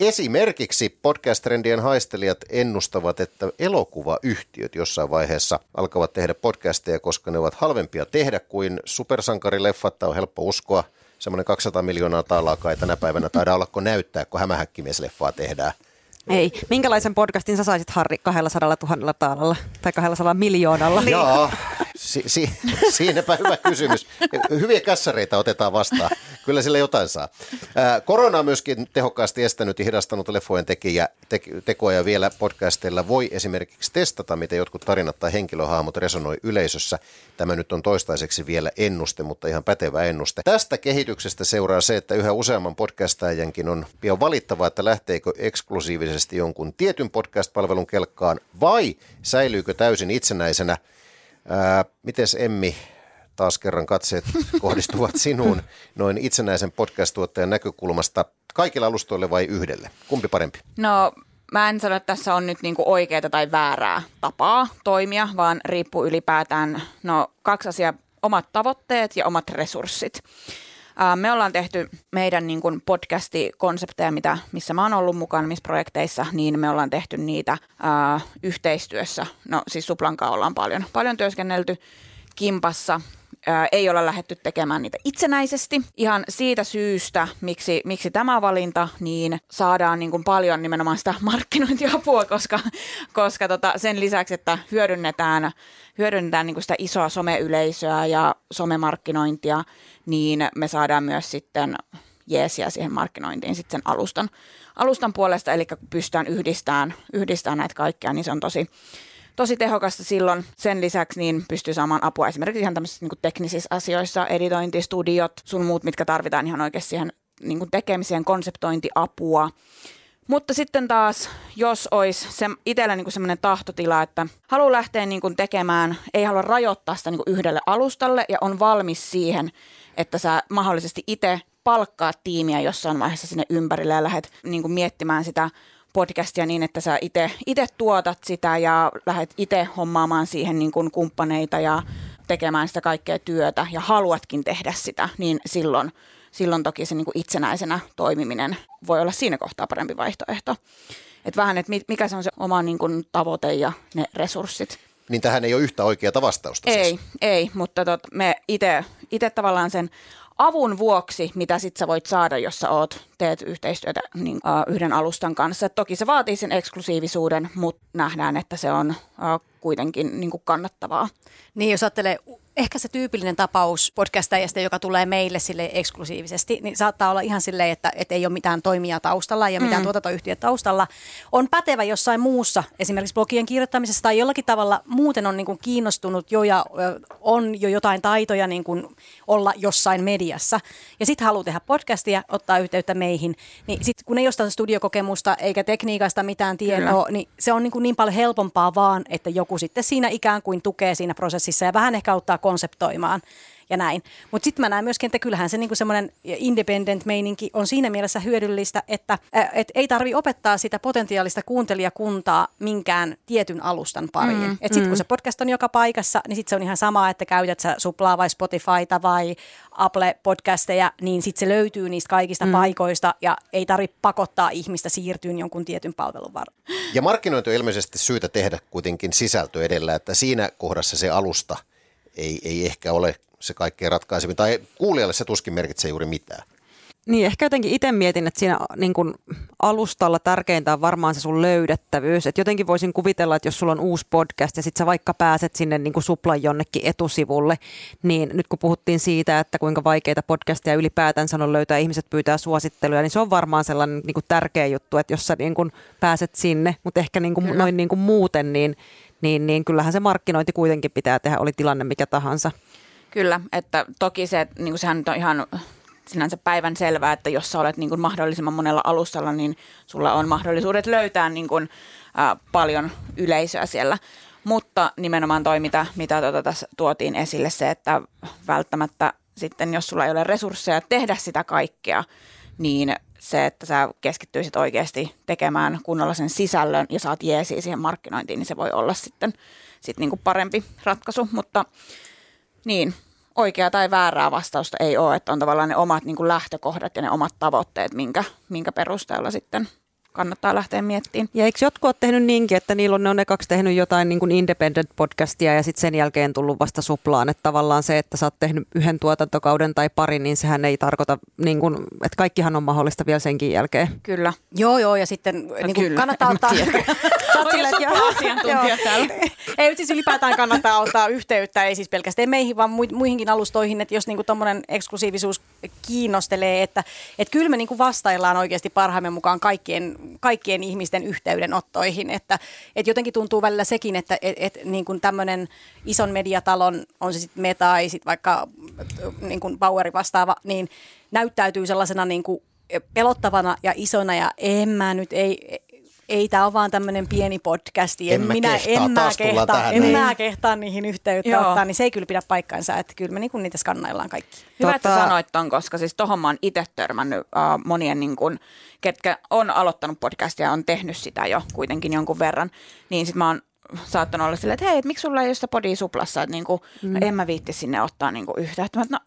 esimerkiksi podcast-trendien haistelijat ennustavat, että elokuvayhtiöt jossain vaiheessa alkavat tehdä podcasteja, koska ne ovat halvempia tehdä kuin supersankarileffat. Tämä on helppo uskoa. Semmoinen 200 miljoonaa taalaa kai tänä päivänä taida ollako näyttää, kun hämähäkkimiesleffaa tehdään. Ei. Minkälaisen podcastin sä saisit, Harri, 200 000 taalalla tai 200 miljoonalla? Niin. Joo, si- si- siinäpä hyvä kysymys. Hyviä kässäreitä otetaan vastaan. Kyllä sillä jotain saa. Korona on myöskin tehokkaasti estänyt ja hidastanut leffojen tekijä, te- tekoja ja vielä podcasteilla voi esimerkiksi testata, miten jotkut tarinat tai henkilöhahmot resonoi yleisössä. Tämä nyt on toistaiseksi vielä ennuste, mutta ihan pätevä ennuste. Tästä kehityksestä seuraa se, että yhä useamman podcastajankin on pian valittava, että lähteekö eksklusiivisesti jonkun tietyn podcast-palvelun kelkkaan vai säilyykö täysin itsenäisenä Ää, mites Emmi, taas kerran katseet kohdistuvat sinuun noin itsenäisen podcast-tuottajan näkökulmasta kaikilla alustoille vai yhdelle? Kumpi parempi? No mä en sano, että tässä on nyt niinku oikeaa tai väärää tapaa toimia, vaan riippuu ylipäätään no, kaksi asiaa, omat tavoitteet ja omat resurssit. Me ollaan tehty meidän niin kuin podcasti-konsepteja, mitä, missä mä oon ollut mukana, missä projekteissa, niin me ollaan tehty niitä ää, yhteistyössä. No siis Suplankaa ollaan paljon, paljon työskennelty kimpassa ää, ei olla lähetty tekemään niitä itsenäisesti. Ihan siitä syystä, miksi, miksi tämä valinta, niin saadaan niin kuin paljon nimenomaan sitä markkinointiapua, koska, koska tota, sen lisäksi, että hyödynnetään, hyödynnetään niin kuin sitä isoa someyleisöä ja somemarkkinointia, niin me saadaan myös sitten jeesiä siihen markkinointiin sitten sen alustan, alustan puolesta, eli kun pystytään yhdistämään, yhdistämään näitä kaikkea, niin se on tosi, tosi tehokasta silloin. Sen lisäksi niin pystyy saamaan apua esimerkiksi ihan tämmöisissä niin teknisissä asioissa, editointistudiot, sun muut, mitkä tarvitaan ihan oikeasti siihen niin kuin tekemiseen, konseptointiapua. Mutta sitten taas, jos olisi se itsellä niin semmoinen tahtotila, että haluaa lähteä niin kuin tekemään, ei halua rajoittaa sitä niin kuin yhdelle alustalle ja on valmis siihen, että sä mahdollisesti itse palkkaa tiimiä jossain vaiheessa sinne ympärille ja lähdet niin kuin miettimään sitä podcastia niin, että sä itse tuotat sitä ja lähdet itse hommaamaan siihen niin kuin kumppaneita ja tekemään sitä kaikkea työtä ja haluatkin tehdä sitä, niin silloin, silloin toki se niin kuin itsenäisenä toimiminen voi olla siinä kohtaa parempi vaihtoehto. Että vähän, että mikä se on se oma niin kuin tavoite ja ne resurssit. Niin tähän ei ole yhtä oikeaa vastausta Ei, siis. ei, mutta tot, me itse tavallaan sen avun vuoksi, mitä sit sä voit saada, jos sä oot, teet yhteistyötä niin, uh, yhden alustan kanssa. Et toki se vaatii sen eksklusiivisuuden, mutta nähdään, että se on uh, kuitenkin niin kuin kannattavaa. Niin, jos ajattelee ehkä se tyypillinen tapaus podcastajasta, joka tulee meille sille eksklusiivisesti, niin saattaa olla ihan silleen, että, että ei ole mitään toimijaa taustalla ja mitään mm. tuotantoyhtiötä taustalla. On pätevä jossain muussa, esimerkiksi blogien kirjoittamisessa tai jollakin tavalla muuten on niin kuin kiinnostunut jo ja on jo jotain taitoja niin kuin olla jossain mediassa. Ja sitten haluaa tehdä podcastia, ottaa yhteyttä meihin. Niin sit kun ei ole studiokokemusta eikä tekniikasta mitään tietoa, niin se on niin, kuin niin paljon helpompaa vaan, että joku sitten siinä ikään kuin tukee siinä prosessissa ja vähän ehkä auttaa konseptoimaan ja näin. Mutta sitten mä näen myöskin, että kyllähän se niinku semmoinen independent meininki on siinä mielessä hyödyllistä, että et ei tarvi opettaa sitä potentiaalista kuuntelijakuntaa minkään tietyn alustan pariin. Mm, et sitten mm. kun se podcast on joka paikassa, niin sitten se on ihan sama, että käytät sä Suplaa vai Spotifyta vai Apple-podcasteja, niin sitten se löytyy niistä kaikista mm. paikoista ja ei tarvitse pakottaa ihmistä siirtyyn jonkun tietyn palvelun varaan. Ja markkinointi on ilmeisesti syytä tehdä kuitenkin sisältö edellä, että siinä kohdassa se alusta – ei, ei ehkä ole se kaikkein ratkaisevin, tai kuulijalle se tuskin merkitsee juuri mitään. Niin, ehkä jotenkin itse mietin, että siinä niin kun alustalla tärkeintä on varmaan se sun löydettävyys. Että jotenkin voisin kuvitella, että jos sulla on uusi podcast ja sitten sä vaikka pääset sinne niin suplan jonnekin etusivulle, niin nyt kun puhuttiin siitä, että kuinka vaikeita podcasteja ylipäätään on löytää, ihmiset pyytää suositteluja, niin se on varmaan sellainen niin tärkeä juttu, että jos sä niin kuin pääset sinne, mutta ehkä niin kuin, noin niin kuin muuten, niin niin, niin kyllähän se markkinointi kuitenkin pitää tehdä, oli tilanne mikä tahansa. Kyllä, että toki se, niin kuin sehän on ihan sinänsä päivän selvää, että jos sä olet niin kuin mahdollisimman monella alustalla, niin sulla on mahdollisuudet löytää niin kuin, ä, paljon yleisöä siellä. Mutta nimenomaan toi, mitä, mitä tuota tässä tuotiin esille, se, että välttämättä sitten, jos sulla ei ole resursseja tehdä sitä kaikkea, niin se, että sä keskittyisit oikeasti tekemään kunnolla sen sisällön ja saat jeesiä siihen markkinointiin, niin se voi olla sitten sit niin kuin parempi ratkaisu. Mutta niin, oikea tai väärää vastausta ei ole, että on tavallaan ne omat niin kuin lähtökohdat ja ne omat tavoitteet, minkä, minkä perusteella sitten – kannattaa lähteä miettimään. Ja eikö jotkut ole tehnyt niinkin, että niillä on ne on ekaksi tehnyt jotain niin kuin independent podcastia ja sitten sen jälkeen tullut vasta suplaan, että tavallaan se, että sä oot tehnyt yhden tuotantokauden tai pari, niin sehän ei tarkoita, niin kuin, että kaikkihan on mahdollista vielä senkin jälkeen. Kyllä. Joo, joo, ja sitten no, niin kuin kannattaa ottaa... Asiantuntija täällä. Ei, siis ylipäätään kannattaa ottaa yhteyttä, ei siis pelkästään meihin, vaan muihinkin alustoihin, että jos niin tuommoinen eksklusiivisuus kiinnostelee, että, että kyllä me niin kuin vastaillaan oikeasti parhaamme mukaan kaikkien kaikkien ihmisten yhteydenottoihin. Että, että jotenkin tuntuu välillä sekin, että et, et, niin kuin tämmöinen ison mediatalon, on se sitten Meta tai sitten vaikka niin kuin Poweri vastaava, niin näyttäytyy sellaisena niin kuin pelottavana ja isona ja en mä nyt, ei, ei tämä ole vaan tämmöinen pieni podcast. En, En mä minä, kehtaa, en mä kehtaa, tähän en mä kehtaa niihin yhteyttä Joo. ottaa, niin se ei kyllä pidä paikkaansa, että kyllä me niinku niitä skannaillaan kaikki. Hyvä, että Tota- sanoit ton, koska siis tohon mä oon itse törmännyt uh, monien, niin kun, ketkä on aloittanut podcastia ja on tehnyt sitä jo kuitenkin jonkun verran, niin sit mä oon saattanut olla silleen, että hei, et miksi sulla ei ole sitä podia suplassa, että niin mm. no, en mä viitti sinne ottaa niin yhteyttä. Mä, oon, no,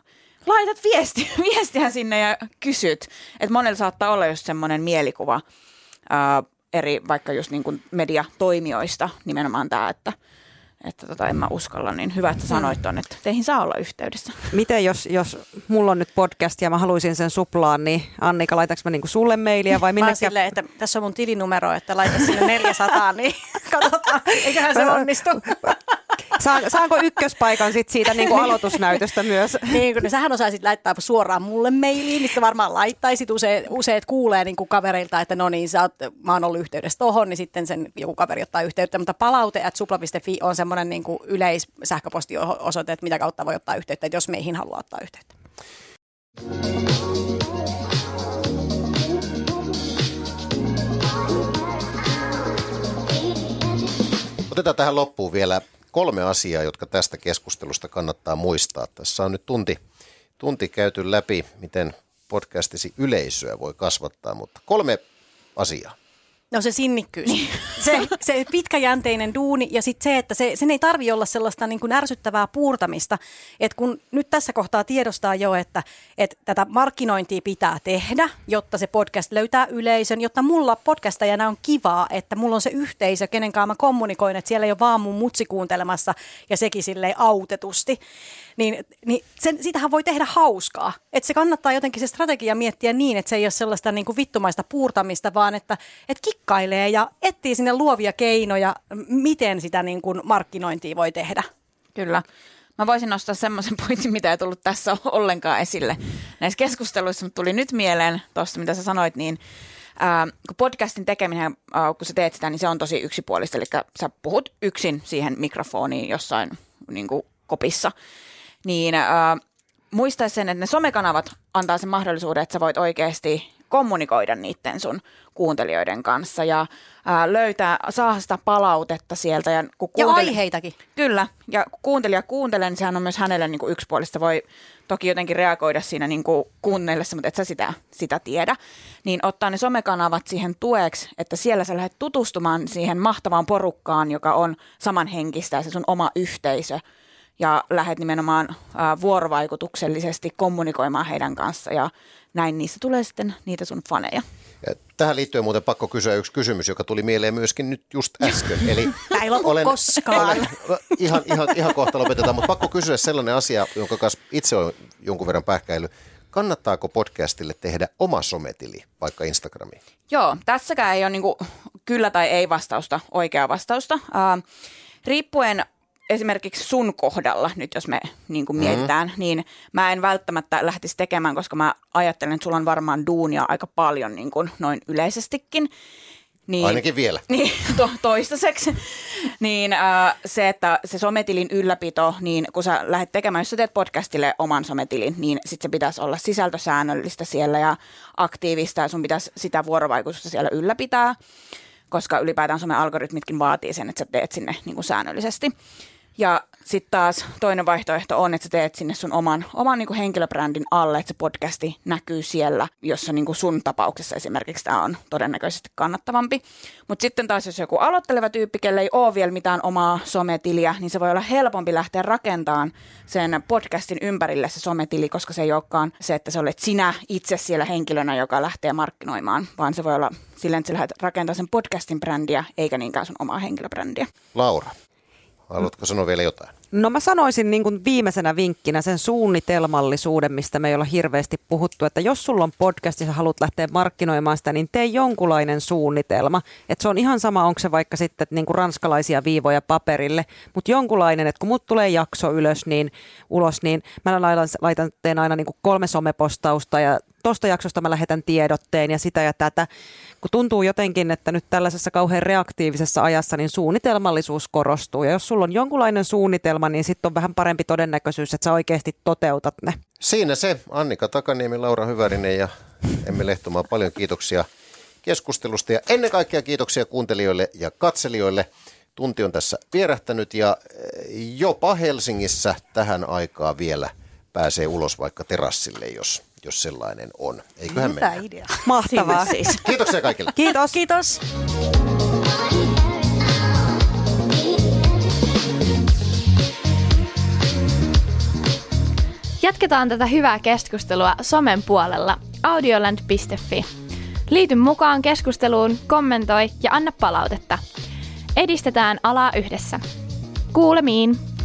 laitat viesti, viestiä sinne ja kysyt. Että monella saattaa olla just semmoinen mielikuva uh, eri vaikka just niin kuin mediatoimijoista nimenomaan tämä, että että tota, en mä uskalla, niin hyvä, että sanoit ton, että teihin saa olla yhteydessä. Miten jos, jos mulla on nyt podcast ja mä haluaisin sen suplaan, niin Annika, laitaks mä niinku sulle mailia vai Mä minne? silleen, että tässä on mun tilinumero, että laita sinne 400, niin katsotaan, eiköhän se onnistu. Saan, saanko ykköspaikan sit siitä niinku aloitusnäytöstä myös? Niin, kun sähän osaisit laittaa suoraan mulle mailiin, niin sä varmaan laittaisit. Useat, useat kuulee niin kuin kavereilta, että no niin, sä oot, mä oon ollut yhteydessä tohon, niin sitten sen joku kaveri ottaa yhteyttä. Mutta palaute at supla.fi on semmoinen niin kuin yleissähköpostiosoite, että mitä kautta voi ottaa yhteyttä, että jos meihin haluaa ottaa yhteyttä. Otetaan tähän loppuun vielä kolme asiaa, jotka tästä keskustelusta kannattaa muistaa. Tässä on nyt tunti, tunti käyty läpi, miten podcastisi yleisöä voi kasvattaa, mutta kolme asiaa. No se sinnikkyys. Se, se pitkäjänteinen duuni ja sitten se, että se, sen ei tarvi olla sellaista niin kuin ärsyttävää puurtamista. Et kun nyt tässä kohtaa tiedostaa jo, että, että tätä markkinointia pitää tehdä, jotta se podcast löytää yleisön, jotta mulla podcastajana on kivaa, että mulla on se yhteisö, kenen kanssa mä kommunikoin, että siellä ei ole vaan mun mutsi kuuntelemassa ja sekin silleen autetusti. Niin, niin sen, sitähän voi tehdä hauskaa. Että se kannattaa jotenkin se strategia miettiä niin, että se ei ole sellaista niin kuin vittumaista puurtamista, vaan että, että kikkailee ja etsii sinne luovia keinoja, miten sitä niin kuin markkinointia voi tehdä. Kyllä. Mä voisin nostaa semmoisen pointin, mitä ei tullut tässä ollenkaan esille näissä keskusteluissa, mutta tuli nyt mieleen tuosta, mitä sä sanoit, niin ää, kun podcastin tekeminen, ää, kun sä teet sitä, niin se on tosi yksipuolista, eli sä puhut yksin siihen mikrofoniin jossain niin kuin kopissa, niin ää, muista sen, että ne somekanavat antaa sen mahdollisuuden, että sä voit oikeasti kommunikoida niiden sun kuuntelijoiden kanssa ja ää, löytää, saa sitä palautetta sieltä. Ja, kun Ja aiheitakin. Kyllä, ja kun kuuntelija kuuntelee, niin sehän on myös hänelle niin kuin yksipuolista. Voi toki jotenkin reagoida siinä niin kuin kuunnellessa, mutta et sä sitä, sitä tiedä. Niin ottaa ne somekanavat siihen tueksi, että siellä sä lähdet tutustumaan siihen mahtavaan porukkaan, joka on samanhenkistä ja se sun oma yhteisö. Ja lähdet nimenomaan ää, vuorovaikutuksellisesti kommunikoimaan heidän kanssa ja näin niistä tulee sitten niitä sun faneja. Ja tähän liittyen muuten pakko kysyä yksi kysymys, joka tuli mieleen myöskin nyt just äsken. Eli ei lopu koskaan. Olen, ihan, ihan, ihan kohta lopetetaan, mutta pakko kysyä sellainen asia, jonka kanssa itse olen jonkun verran pähkäily. Kannattaako podcastille tehdä oma sometili, vaikka Instagramiin? Joo, tässäkään ei ole niinku kyllä tai ei vastausta, oikeaa vastausta. Uh, riippuen esimerkiksi sun kohdalla, nyt jos me niin kuin mietitään, niin mä en välttämättä lähtisi tekemään, koska mä ajattelen, että sulla on varmaan duunia aika paljon niin kuin noin yleisestikin. Niin, Ainakin vielä. niin, to, toistaiseksi. niin äh, se, että se sometilin ylläpito, niin kun sä lähdet tekemään, jos sä teet podcastille oman sometilin, niin sit se pitäisi olla sisältösäännöllistä siellä ja aktiivista ja sun pitäisi sitä vuorovaikutusta siellä ylläpitää, koska ylipäätään some-algoritmitkin vaatii sen, että sä teet sinne niin kuin säännöllisesti. Ja sitten taas toinen vaihtoehto on, että sä teet sinne sun oman, oman niin kuin henkilöbrändin alle, että se podcasti näkyy siellä, jossa niin kuin sun tapauksessa esimerkiksi tämä on todennäköisesti kannattavampi. Mutta sitten taas, jos joku aloitteleva tyyppi, kelle ei ole vielä mitään omaa sometiliä, niin se voi olla helpompi lähteä rakentamaan sen podcastin ympärille se sometili, koska se ei olekaan se, että sä olet sinä itse siellä henkilönä, joka lähtee markkinoimaan, vaan se voi olla silleen, että sä lähdet rakentamaan sen podcastin brändiä, eikä niinkään sun omaa henkilöbrändiä. Laura, haluatko sanoa vielä jotain? No mä sanoisin niin kuin viimeisenä vinkkinä sen suunnitelmallisuuden, mistä me ei olla hirveästi puhuttu, että jos sulla on podcast ja haluat lähteä markkinoimaan sitä, niin tee jonkunlainen suunnitelma. Että se on ihan sama, onko se vaikka sitten että niin kuin ranskalaisia viivoja paperille, mutta jonkunlainen, että kun mut tulee jakso ylös, niin ulos, niin mä laitan, laitan teen aina niin kuin kolme somepostausta ja tuosta jaksosta mä lähetän tiedotteen ja sitä ja tätä. Kun tuntuu jotenkin, että nyt tällaisessa kauhean reaktiivisessa ajassa, niin suunnitelmallisuus korostuu. Ja jos sulla on jonkunlainen suunnitelma, niin sitten on vähän parempi todennäköisyys, että sä oikeasti toteutat ne. Siinä se. Annika Takaniemi, Laura Hyvärinen ja Emmi Lehtomaa. Paljon kiitoksia, keskustelusta ja ennen kaikkea kiitoksia kuuntelijoille ja katselijoille. Tunti on tässä vierähtänyt ja eh, jopa Helsingissä tähän aikaan vielä pääsee ulos vaikka terassille, jos, jos sellainen on. Eiköhän Mitä mennä. idea? Mahtavaa. siis. Kiitoksia kaikille. Kiitos. Kiitos. Jatketaan tätä hyvää keskustelua somen puolella audioland.fi. Liity mukaan keskusteluun, kommentoi ja anna palautetta. Edistetään alaa yhdessä. Kuulemiin!